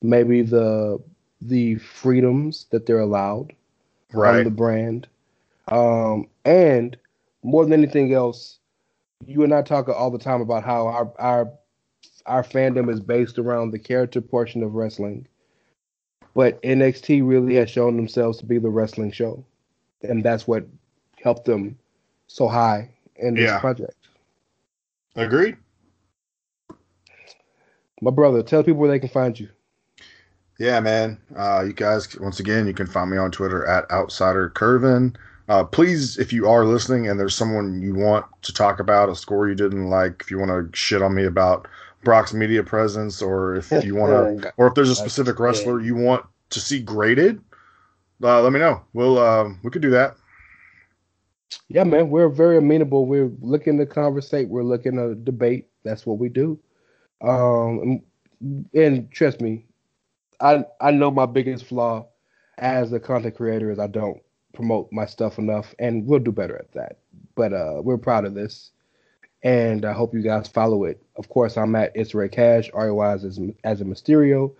maybe the the freedoms that they're allowed right. from the brand, um, and more than anything else, you and I talk all the time about how our our our fandom is based around the character portion of wrestling, but NXT really has shown themselves to be the wrestling show, and that's what helped them so high in this yeah. project. Agreed my brother, tell people where they can find you. Yeah, man. Uh, you guys, once again, you can find me on Twitter at Outsider Curvin. Uh, please, if you are listening and there's someone you want to talk about, a score you didn't like, if you want to shit on me about Brock's media presence, or if you want to, or if there's a specific wrestler you want to see graded, uh, let me know. We'll uh, we could do that. Yeah, man, we're very amenable. We're looking to conversate. We're looking to debate. That's what we do. Um, and trust me, I I know my biggest flaw. as a content creator is I don't promote my stuff enough, and we'll do better at that. But uh, we're proud of this, and I hope you guys follow it. Of course, I'm at It's Ray Cash, R A Y as as a Mysterio,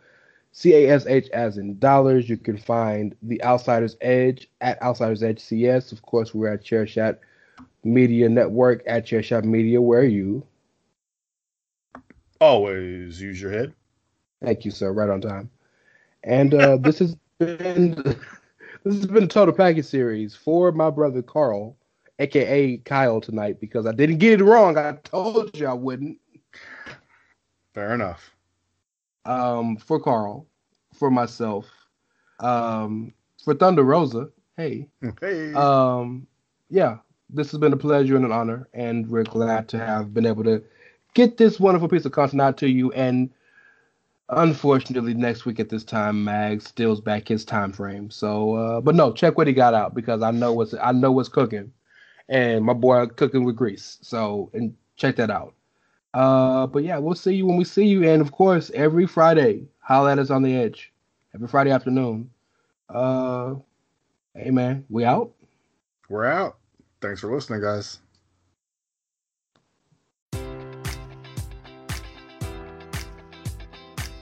C A S H as in dollars. You can find the Outsiders Edge at Outsiders Edge CS. Of course, we're at Chair Shot Media Network at Chair Shot Media. Where are you? Always use your head. Thank you, sir. Right on time. And uh, this has been this has been a total package series for my brother Carl, aka Kyle, tonight because I didn't get it wrong. I told you I wouldn't. Fair enough. Um, for Carl, for myself, um, for Thunder Rosa. Hey. Hey. Um, yeah, this has been a pleasure and an honor, and we're glad to have been able to get this wonderful piece of content out to you. And unfortunately, next week at this time, Mag steals back his time frame. So, uh, but no, check what he got out because I know what's I know what's cooking, and my boy cooking with grease. So, and check that out. Uh, but yeah, we'll see you when we see you, and of course, every Friday, holla at us on the edge. Every Friday afternoon. Uh, hey man, we out. We're out. Thanks for listening, guys.